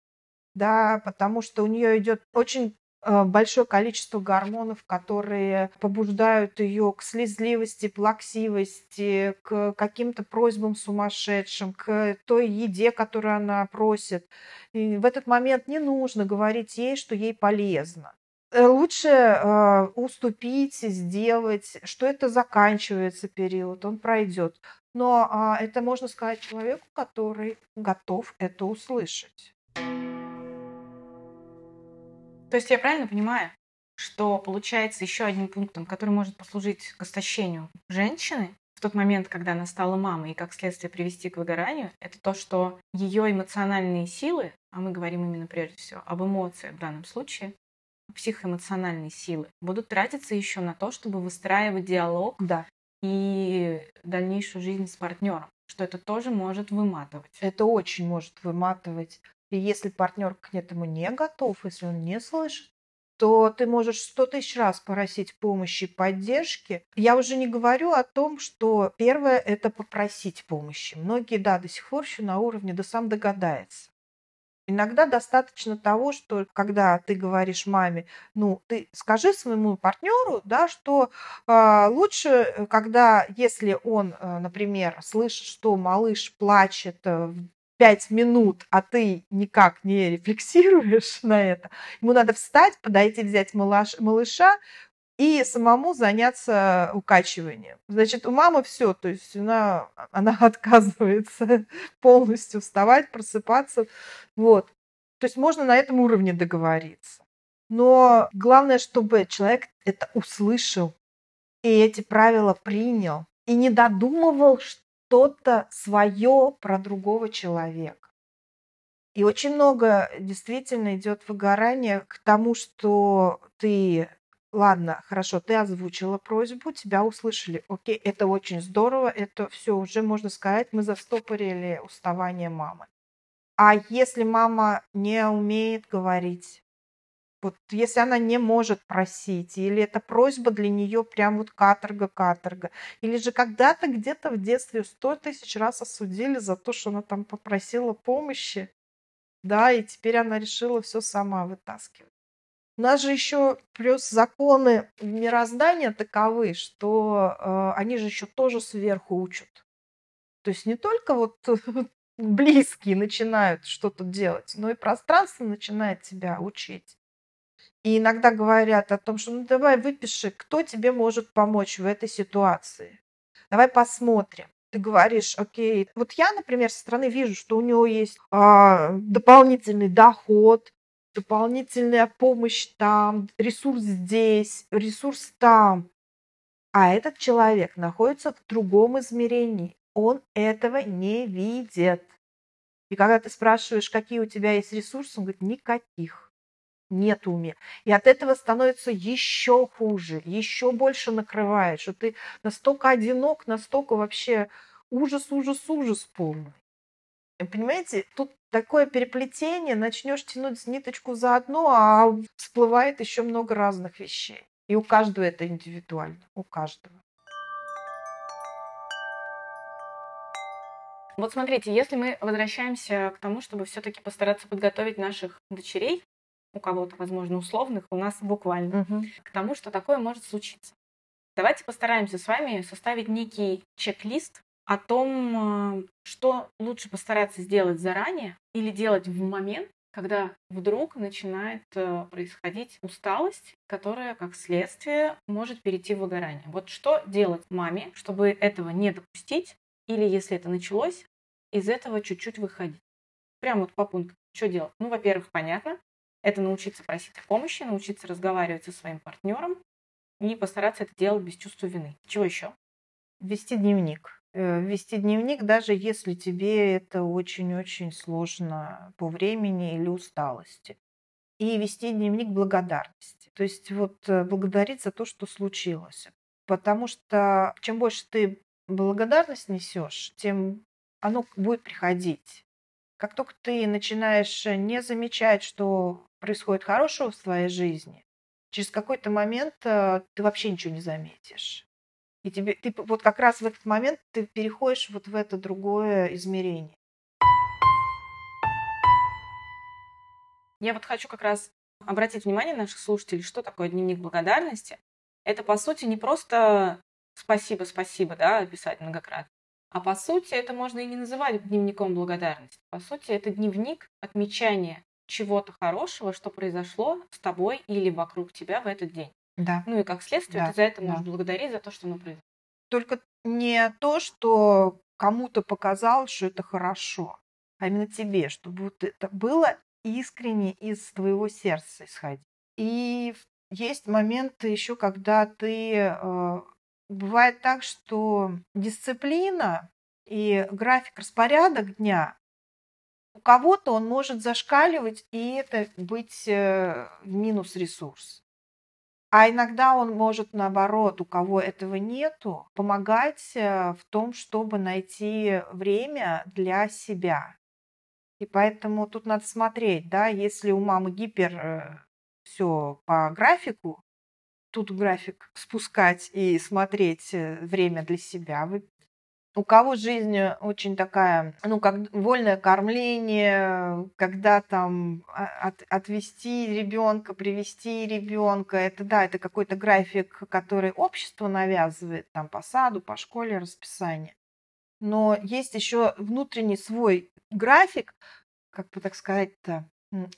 Да, потому что у нее идет очень э, большое количество гормонов, которые побуждают ее к слезливости, плаксивости, к каким-то просьбам сумасшедшим, к той еде, которую она просит. И в этот момент не нужно говорить ей, что ей полезно. Э, лучше э, уступить, сделать, что это заканчивается период, он пройдет. Но а, это можно сказать человеку, который готов это услышать. То есть я правильно понимаю, что получается еще одним пунктом, который может послужить к истощению женщины в тот момент, когда она стала мамой, и как следствие привести к выгоранию, это то, что ее эмоциональные силы, а мы говорим именно прежде всего об эмоциях в данном случае, психоэмоциональной силы будут тратиться еще на то, чтобы выстраивать диалог да. и дальнейшую жизнь с партнером, что это тоже может выматывать. Это очень может выматывать. И если партнер к этому не готов, если он не слышит, то ты можешь сто тысяч раз просить помощи и поддержки. Я уже не говорю о том, что первое – это попросить помощи. Многие, да, до сих пор еще на уровне «да сам догадается». Иногда достаточно того, что когда ты говоришь маме, ну, ты скажи своему партнеру, да, что э, лучше, когда, если он, э, например, слышит, что малыш плачет э, пять минут, а ты никак не рефлексируешь на это, ему надо встать, подойти, взять малыш, малыша, и самому заняться укачиванием. Значит, у мамы все, то есть она, она отказывается полностью вставать, просыпаться. Вот. То есть можно на этом уровне договориться. Но главное, чтобы человек это услышал и эти правила принял и не додумывал что-то свое про другого человека. И очень много действительно идет выгорание к тому, что ты Ладно, хорошо, ты озвучила просьбу, тебя услышали. Окей, это очень здорово, это все уже можно сказать, мы застопорили уставание мамы. А если мама не умеет говорить, вот если она не может просить, или эта просьба для нее прям вот каторга-каторга, или же когда-то где-то в детстве сто тысяч раз осудили за то, что она там попросила помощи, да, и теперь она решила все сама вытаскивать. У нас же еще плюс законы мироздания таковы, что э, они же еще тоже сверху учат. То есть не только вот близкие начинают что-то делать, но и пространство начинает тебя учить. И иногда говорят о том, что ну давай выпиши, кто тебе может помочь в этой ситуации. Давай посмотрим. Ты говоришь, окей, вот я, например, со стороны вижу, что у него есть а, дополнительный доход, дополнительная помощь там, ресурс здесь, ресурс там. А этот человек находится в другом измерении. Он этого не видит. И когда ты спрашиваешь, какие у тебя есть ресурсы, он говорит, никаких. нет уме. И от этого становится еще хуже, еще больше накрывает, что ты настолько одинок, настолько вообще ужас, ужас, ужас полный. Понимаете, тут такое переплетение, начнешь тянуть ниточку за одну, а всплывает еще много разных вещей. И у каждого это индивидуально, у каждого. Вот смотрите, если мы возвращаемся к тому, чтобы все-таки постараться подготовить наших дочерей, у кого-то, возможно, условных, у нас буквально, угу. к тому, что такое может случиться. Давайте постараемся с вами составить некий чек-лист о том, э, что лучше постараться сделать заранее или делать в момент, когда вдруг начинает э, происходить усталость, которая, как следствие, может перейти в выгорание. Вот что делать маме, чтобы этого не допустить, или если это началось, из этого чуть-чуть выходить. Прямо вот по пунктам. Что делать? Ну, во-первых, понятно, это научиться просить о помощи, научиться разговаривать со своим партнером и постараться это делать без чувства вины. Чего еще? Вести дневник. Э, вести дневник, даже если тебе это очень-очень сложно по времени или усталости. И вести дневник благодарности. То есть вот э, благодарить за то, что случилось. Потому что чем больше ты благодарность несешь, тем оно будет приходить. Как только ты начинаешь не замечать, что происходит хорошего в твоей жизни, через какой-то момент э, ты вообще ничего не заметишь. И тебе, ты вот как раз в этот момент ты переходишь вот в это другое измерение. Я вот хочу как раз обратить внимание наших слушателей, что такое дневник благодарности. Это, по сути, не просто спасибо, спасибо, да, писать многократно. А по сути, это можно и не называть дневником благодарности. По сути, это дневник отмечания чего-то хорошего, что произошло с тобой или вокруг тебя в этот день. Да. Ну и как следствие, да. ты за это можешь да. благодарить за то, что оно произошло. Только не то, что кому-то показалось, что это хорошо, а именно тебе, чтобы вот это было искренне из твоего сердца исходить. И есть моменты еще, когда ты... Э, бывает так, что дисциплина и график, распорядок дня у кого-то он может зашкаливать, и это быть э, минус ресурс. А иногда он может, наоборот, у кого этого нету, помогать э, в том, чтобы найти время для себя. И поэтому тут надо смотреть, да, если у мамы гипер э, все по графику, тут график спускать и смотреть э, время для себя у кого жизнь э, очень такая, ну, как вольное кормление, когда там а, от, отвести ребенка, привести ребенка, это да, это какой-то график, который общество навязывает, там по саду, по школе расписание. Но есть еще внутренний свой график, как бы так сказать-то,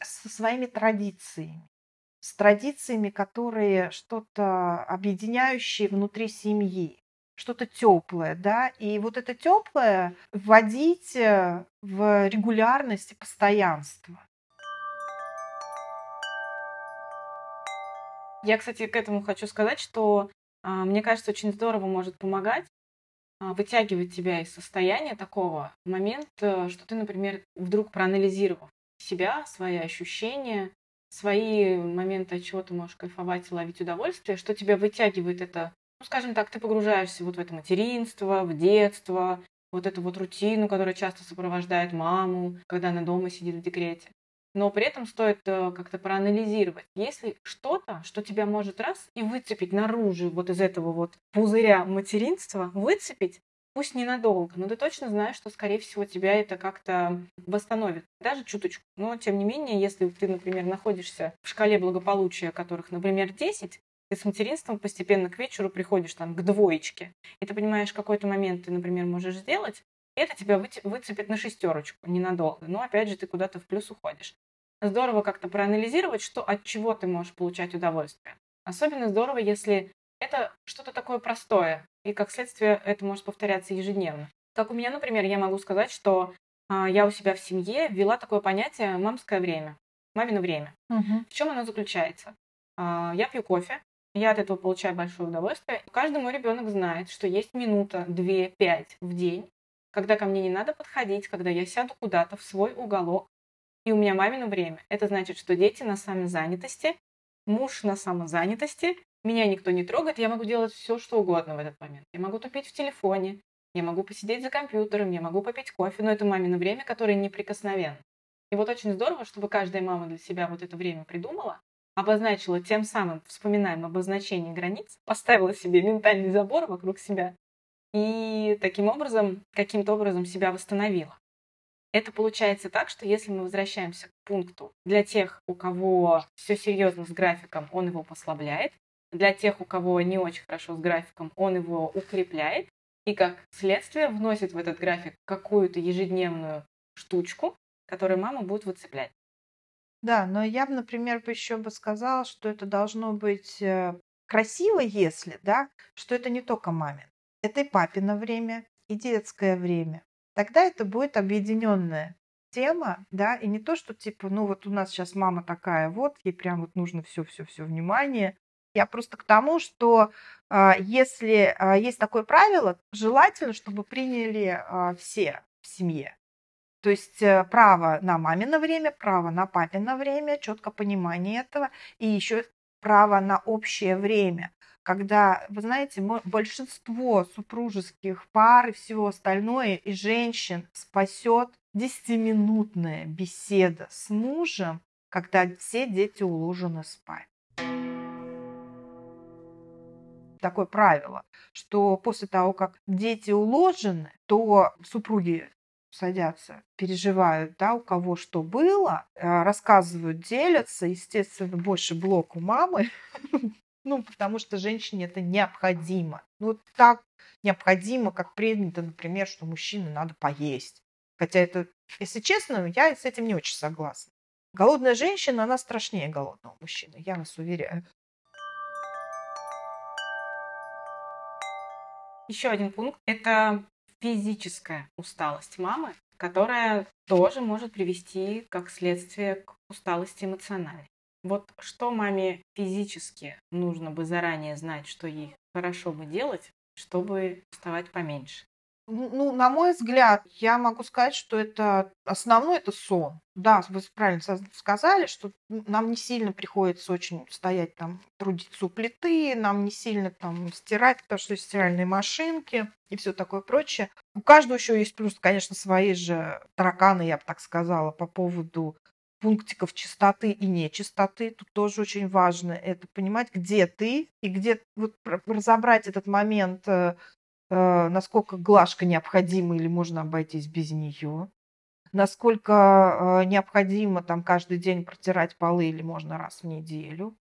со своими традициями. С традициями, которые что-то объединяющие внутри семьи что-то теплое, да, и вот это теплое вводить э, в регулярность и постоянство. Я, кстати, к этому хочу сказать, что а, мне кажется, очень здорово может помогать а, вытягивать тебя из состояния такого момента, что ты, например, вдруг проанализировав себя, свои ощущения, свои моменты, от чего ты можешь кайфовать и ловить удовольствие, что тебя вытягивает это ну, скажем так, ты погружаешься вот в это материнство, в детство, вот эту вот рутину, которая часто сопровождает маму, когда она дома сидит в декрете. Но при этом стоит э, как-то проанализировать, если что-то, что тебя может раз и выцепить наружу вот из этого вот пузыря материнства, выцепить, пусть ненадолго, но ты точно знаешь, что, скорее всего, тебя это как-то восстановит, даже чуточку. Но, тем не менее, если ты, например, находишься в шкале благополучия, которых, например, 10, ты с материнством постепенно к вечеру приходишь там к двоечке, и ты понимаешь, какой-то момент ты, например, можешь сделать, и это тебя выцепит на шестерочку ненадолго. Но опять же ты куда-то в плюс уходишь. Здорово как-то проанализировать, что от чего ты можешь получать удовольствие. Особенно здорово, если это что-то такое простое, и как следствие это может повторяться ежедневно. Как у меня, например, я могу сказать, что а, я у себя в семье ввела такое понятие мамское время, мамино время. Угу. В чем оно заключается? А, я пью кофе, я от этого получаю большое удовольствие. Каждый мой ребенок знает, что есть минута, две, пять в день, когда ко мне не надо подходить, когда я сяду куда-то в свой уголок, и у меня мамино время. Это значит, что дети на самозанятости, муж на самозанятости, меня никто не трогает, я могу делать все, что угодно в этот момент. Я могу тупить в телефоне, я могу посидеть за компьютером, я могу попить кофе, но это мамино время, которое неприкосновенно. И вот очень здорово, чтобы каждая мама для себя вот это время придумала, обозначила тем самым, вспоминаем обозначение границ, поставила себе ментальный забор вокруг себя и таким образом, каким-то образом себя восстановила. Это получается так, что если мы возвращаемся к пункту, для тех, у кого все серьезно с графиком, он его послабляет, для тех, у кого не очень хорошо с графиком, он его укрепляет, и как следствие вносит в этот график какую-то ежедневную штучку, которую мама будет выцеплять. Да, но я бы, например, еще бы сказала, что это должно быть э, красиво, если, да, что это не только мамин. Это и папино время, и детское время. Тогда это будет объединенная тема, да, и не то, что типа, ну вот у нас сейчас мама такая, вот, ей прям вот нужно все-все-все внимание. Я просто к тому, что а, если а, есть такое правило, желательно, чтобы приняли а, все в семье. То есть э, право на мамино время, право на папино время, четко понимание этого, и еще право на общее время когда, вы знаете, большинство супружеских пар и всего остальное, и женщин спасет десятиминутная беседа с мужем, когда все дети уложены спать. Такое правило, что после того, как дети уложены, то супруги садятся, переживают, да, у кого что было, э, рассказывают, делятся, естественно, больше блок у мамы, Ну, потому что женщине это необходимо. Ну, так необходимо, как принято, например, что мужчине надо поесть. Хотя это, если честно, я с этим не очень согласна. Голодная женщина, она страшнее голодного мужчины, я вас уверяю. Еще один пункт – это физическая усталость мамы, которая тоже может привести как следствие к усталости эмоциональной. Вот что маме физически нужно бы заранее знать, что ей хорошо бы делать, чтобы вставать поменьше? Ну, на мой взгляд, я могу сказать, что это основной это сон. Да, вы правильно сказали, что нам не сильно приходится очень стоять там, трудиться у плиты, нам не сильно там стирать, потому что есть стиральные машинки и все такое прочее. У каждого еще есть плюс, конечно, свои же тараканы, я бы так сказала, по поводу пунктиков чистоты и нечистоты. Тут тоже очень важно это понимать, где ты и где вот разобрать этот момент, э, насколько глажка необходима или можно обойтись без нее, насколько э, необходимо там каждый день протирать полы или можно раз в неделю.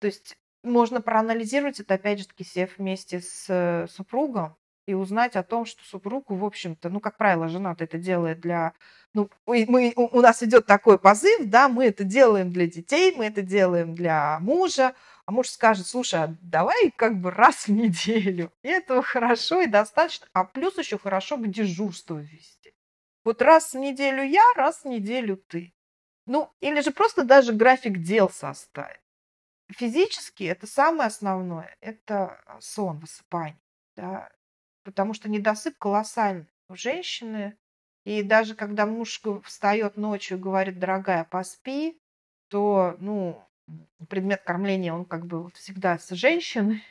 То есть можно проанализировать это, опять же таки, сев вместе с супругом и узнать о том, что супругу, в общем-то, ну, как правило, жена это делает для ну, мы, у нас идет такой позыв, да, мы это делаем для детей, мы это делаем для мужа, а муж скажет, слушай, а давай как бы раз в неделю. И этого хорошо и достаточно. А плюс еще хорошо бы дежурство вести. Вот раз в неделю я, раз в неделю ты. Ну, или же просто даже график дел составить. Физически это самое основное. Это сон, высыпание. Да? Потому что недосып колоссальный. У женщины и даже когда муж встает ночью и говорит, дорогая, поспи, то, ну, предмет кормления, он как бы всегда с женщиной.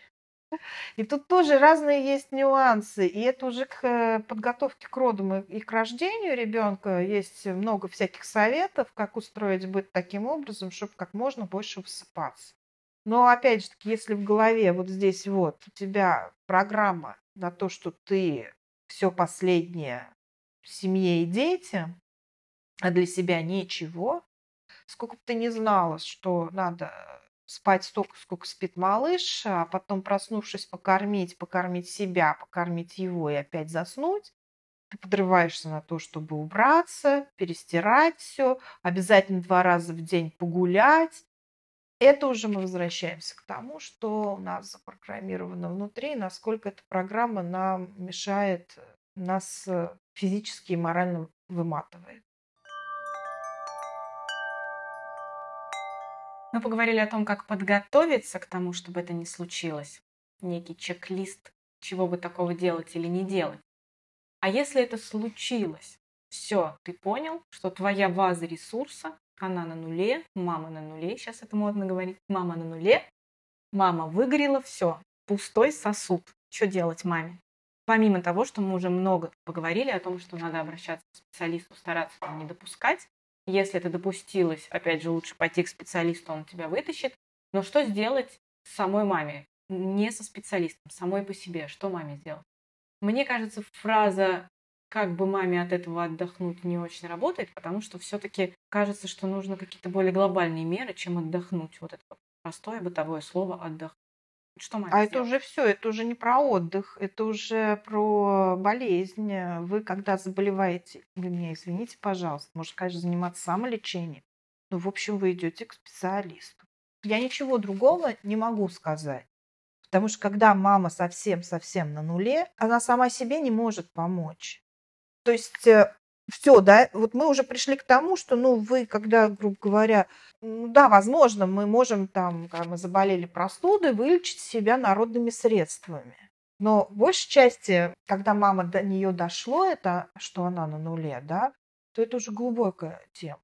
И тут тоже разные есть нюансы. И это уже к э, подготовке к родам и к рождению ребенка есть много всяких советов, как устроить быт таким образом, чтобы как можно больше высыпаться. Но опять же таки, если в голове вот здесь вот у тебя программа на то, что ты все последнее семье и детям, а для себя ничего, сколько бы ты не знала, что надо спать столько, сколько спит малыш, а потом, проснувшись, покормить, покормить себя, покормить его и опять заснуть, ты подрываешься на то, чтобы убраться, перестирать все, обязательно два раза в день погулять. Это уже мы возвращаемся к тому, что у нас запрограммировано внутри, насколько эта программа нам мешает нас физически и морально выматывает. Мы поговорили о том, как подготовиться к тому, чтобы это не случилось. Некий чек-лист, чего бы такого делать или не делать. А если это случилось, Все, ты понял, что твоя база ресурса, она на нуле, мама на нуле, сейчас это модно говорить, мама на нуле, мама выгорела, все, пустой сосуд. Что делать маме? Помимо того, что мы уже много поговорили о том, что надо обращаться к специалисту, стараться не допускать, если это допустилось, опять же, лучше пойти к специалисту, он тебя вытащит. Но что сделать самой маме? Не со специалистом, самой по себе. Что маме сделать? Мне кажется, фраза как бы маме от этого отдохнуть не очень работает, потому что все-таки кажется, что нужно какие-то более глобальные меры, чем отдохнуть. Вот это простое бытовое слово отдохнуть. Что маме А сделать? это уже все, это уже не про отдых, это уже про болезнь. Вы, когда заболеваете, вы меня извините, пожалуйста, может, конечно, заниматься самолечением, но, в общем, вы идете к специалисту. Я ничего другого не могу сказать. Потому что когда мама совсем-совсем на нуле, она сама себе не может помочь. То есть все, да, вот мы уже пришли к тому, что, ну, вы, когда, грубо говоря, ну, да, возможно, мы можем там, когда мы заболели простудой, вылечить себя народными средствами. Но в большей части, когда мама до нее дошло, это, что она на нуле, да, то это уже глубокая тема.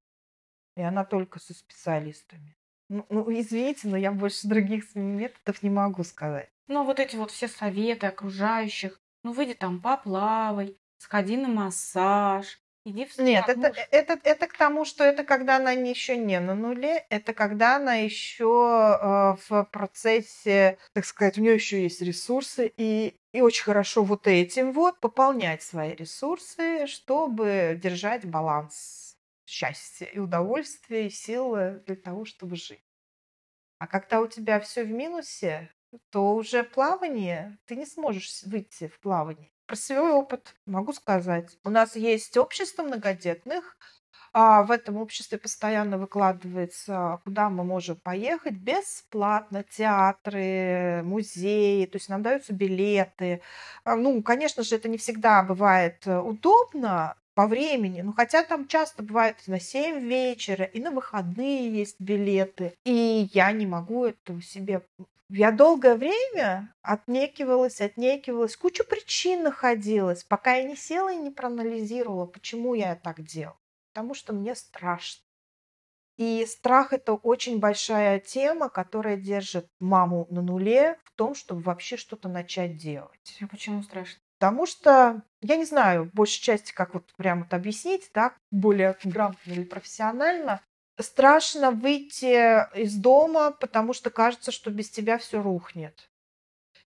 И она только со специалистами. Ну, ну извините, но я больше других методов не могу сказать. Ну, вот эти вот все советы окружающих. Ну, выйди там, поплавай, сходи на массаж, Иди в Нет, это, муж. это, это к тому, что это когда она не- еще не на нуле, это когда она еще э, в процессе, так сказать, у нее еще есть ресурсы, и, и очень хорошо вот этим вот пополнять свои ресурсы, чтобы держать баланс счастья и удовольствия, и силы для того, чтобы жить. А когда у тебя все в минусе, то уже плавание, ты не сможешь выйти в плавание. Про свой опыт могу сказать. У нас есть общество многодетных. А в этом обществе постоянно выкладывается, куда мы можем поехать бесплатно, театры, музеи, то есть нам даются билеты. А, Ну, конечно же, это не всегда бывает э, удобно, по времени. Ну, хотя там часто бывает на 7 вечера, и на выходные есть билеты. И я не могу этого себе я долгое время отнекивалась, отнекивалась, кучу причин находилась, пока я не села и не проанализировала, почему я так делала. Потому что мне страшно. И страх – это очень большая тема, которая держит маму на нуле в том, чтобы вообще что-то начать делать. А почему страшно? Потому что, я не знаю, в большей части, как вот прямо это объяснить, да, более грамотно или профессионально, страшно выйти из дома, потому что кажется, что без тебя все рухнет.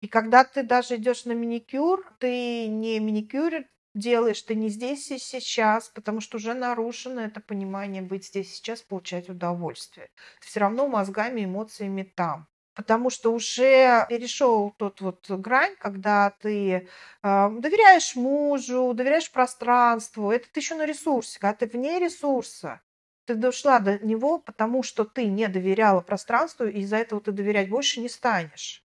И когда ты даже идешь на маникюр, ты не маникюр делаешь, ты не здесь и сейчас, потому что уже нарушено это понимание быть здесь и сейчас, получать удовольствие. Ты все равно мозгами, эмоциями там. Потому что уже перешел тот вот грань, когда ты э, доверяешь мужу, доверяешь пространству. Это ты еще на ресурсе, когда ты вне ресурса. Ты дошла до него, потому что ты не доверяла пространству, и из-за этого ты доверять больше не станешь.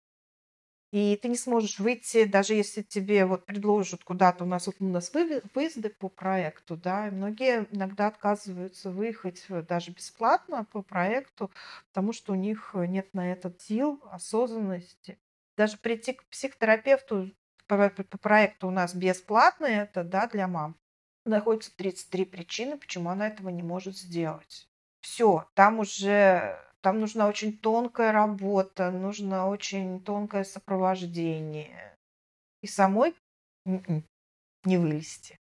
И ты не сможешь выйти, даже если тебе вот предложат куда-то, у нас вот у нас выезды по проекту, да, и многие иногда отказываются выехать э, даже бесплатно по проекту, потому что у них нет на этот сил, осознанности. Даже прийти к психотерапевту по, по проекту у нас бесплатно это, да, для мам. Находится 33 причины, почему она этого не может сделать. Все, там уже там нужна очень тонкая работа, нужно очень тонкое сопровождение. И самой не вылезти.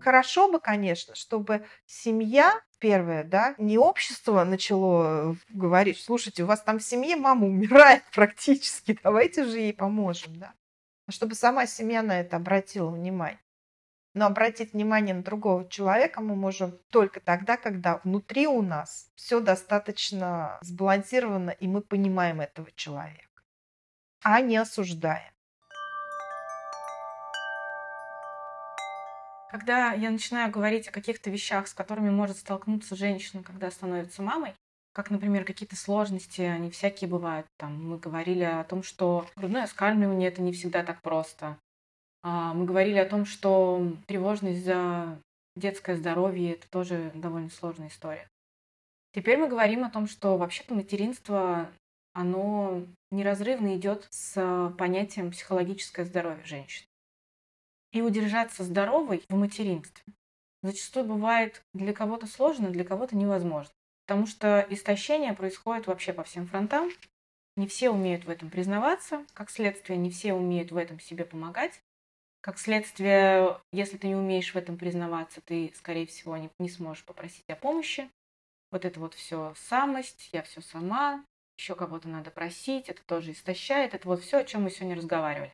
Хорошо бы, конечно, чтобы семья, первое, да, не общество начало говорить, слушайте, у вас там в семье мама умирает практически, давайте же ей поможем, да. Чтобы сама семья на это обратила внимание. Но обратить внимание на другого человека мы можем только тогда, когда внутри у нас все достаточно сбалансировано, и мы понимаем этого человека, а не осуждаем. Когда я начинаю говорить о каких-то вещах, с которыми может столкнуться женщина, когда становится мамой, как, например, какие-то сложности, они всякие бывают. Там мы говорили о том, что грудное скармливание это не всегда так просто. А, мы говорили о том, что тревожность за детское здоровье это тоже довольно сложная история. Теперь мы говорим о том, что вообще-то материнство, оно неразрывно идет с понятием психологическое здоровье женщин. и удержаться здоровой в материнстве зачастую бывает для кого-то сложно, для кого-то невозможно. Потому что истощение происходит вообще по всем фронтам. Не все умеют в этом признаваться, как следствие, не все умеют в этом себе помогать. Как следствие, если ты не умеешь в этом признаваться, ты, скорее всего, не, не сможешь попросить о помощи. Вот это вот все самость, я все сама, еще кого-то надо просить, это тоже истощает. Это вот все, о чем мы сегодня разговаривали.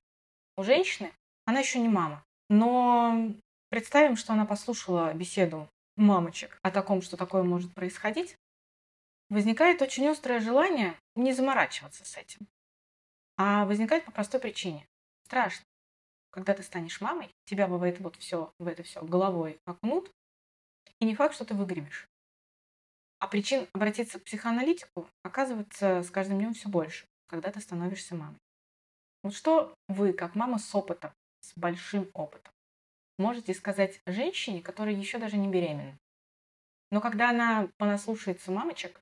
У женщины она еще не мама, но представим, что она послушала беседу мамочек о таком, что такое может происходить, возникает очень острое желание не заморачиваться с этим. А возникает по простой причине. Страшно. Когда ты станешь мамой, тебя в это вот все, в это все головой окунут, и не факт, что ты выгремишь. А причин обратиться к психоаналитику оказывается с каждым днем все больше, когда ты становишься мамой. Вот что вы, как мама с опытом, с большим опытом, можете сказать женщине, которая еще даже не беременна? Но когда она понаслушается мамочек,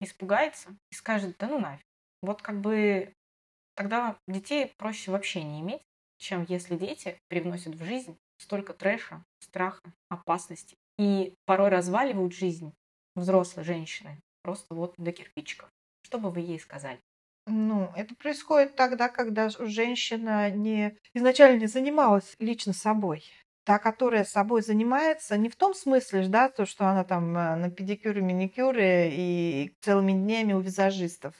испугается и скажет, да ну нафиг. Вот как бы тогда детей проще вообще не иметь, чем если дети привносят в жизнь столько трэша, страха, опасности и порой разваливают жизнь взрослой женщины просто вот до кирпичиков. Что бы вы ей сказали? Ну, это происходит тогда, когда женщина не изначально не занималась лично собой та, которая собой занимается, не в том смысле, да, то, что она там э, на педикюре, маникюре и целыми днями у визажистов.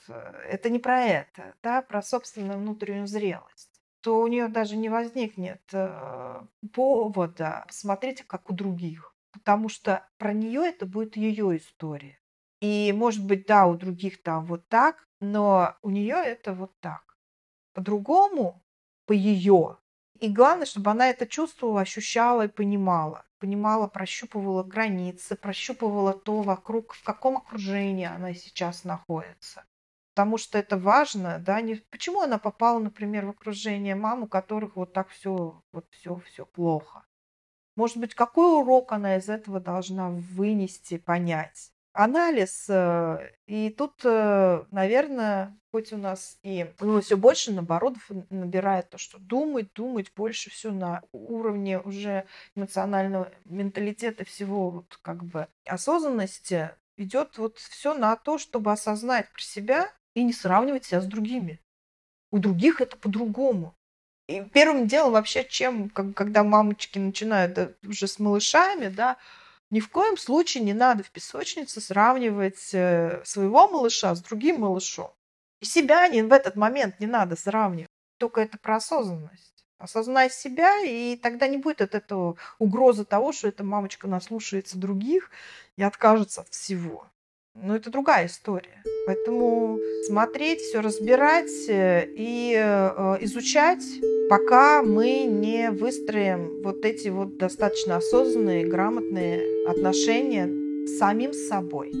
Это не про это, да, про собственную внутреннюю зрелость то у нее даже не возникнет э, повода посмотреть, как у других. Потому что про нее это будет ее история. И может быть, да, у других там вот так, но у нее это вот так. По-другому, по ее и главное, чтобы она это чувствовала, ощущала и понимала. Понимала, прощупывала границы, прощупывала то вокруг, в каком окружении она сейчас находится. Потому что это важно, да, не... почему она попала, например, в окружение мам, у которых вот так все, вот все, все плохо. Может быть, какой урок она из этого должна вынести, понять анализ. Э, и тут, э, наверное, хоть у нас и ну, все больше наоборотов набирает то, что думать, думать больше все на уровне уже эмоционального менталитета всего вот как бы осознанности идет вот все на то, чтобы осознать про себя и не сравнивать себя с другими. У других это по-другому. И первым делом вообще, чем, когда мамочки начинают уже с малышами, да, ни в коем случае не надо в песочнице сравнивать э, своего малыша с другим малышом. И себя не, в этот момент не надо сравнивать. Только это про осознанность. Осознай себя, и тогда не будет от этого угрозы того, что эта мамочка наслушается других и откажется от всего. Но это другая история. Поэтому смотреть, все разбирать э, и э, изучать, пока мы не выстроим вот эти вот достаточно осознанные, грамотные отношения с самим собой.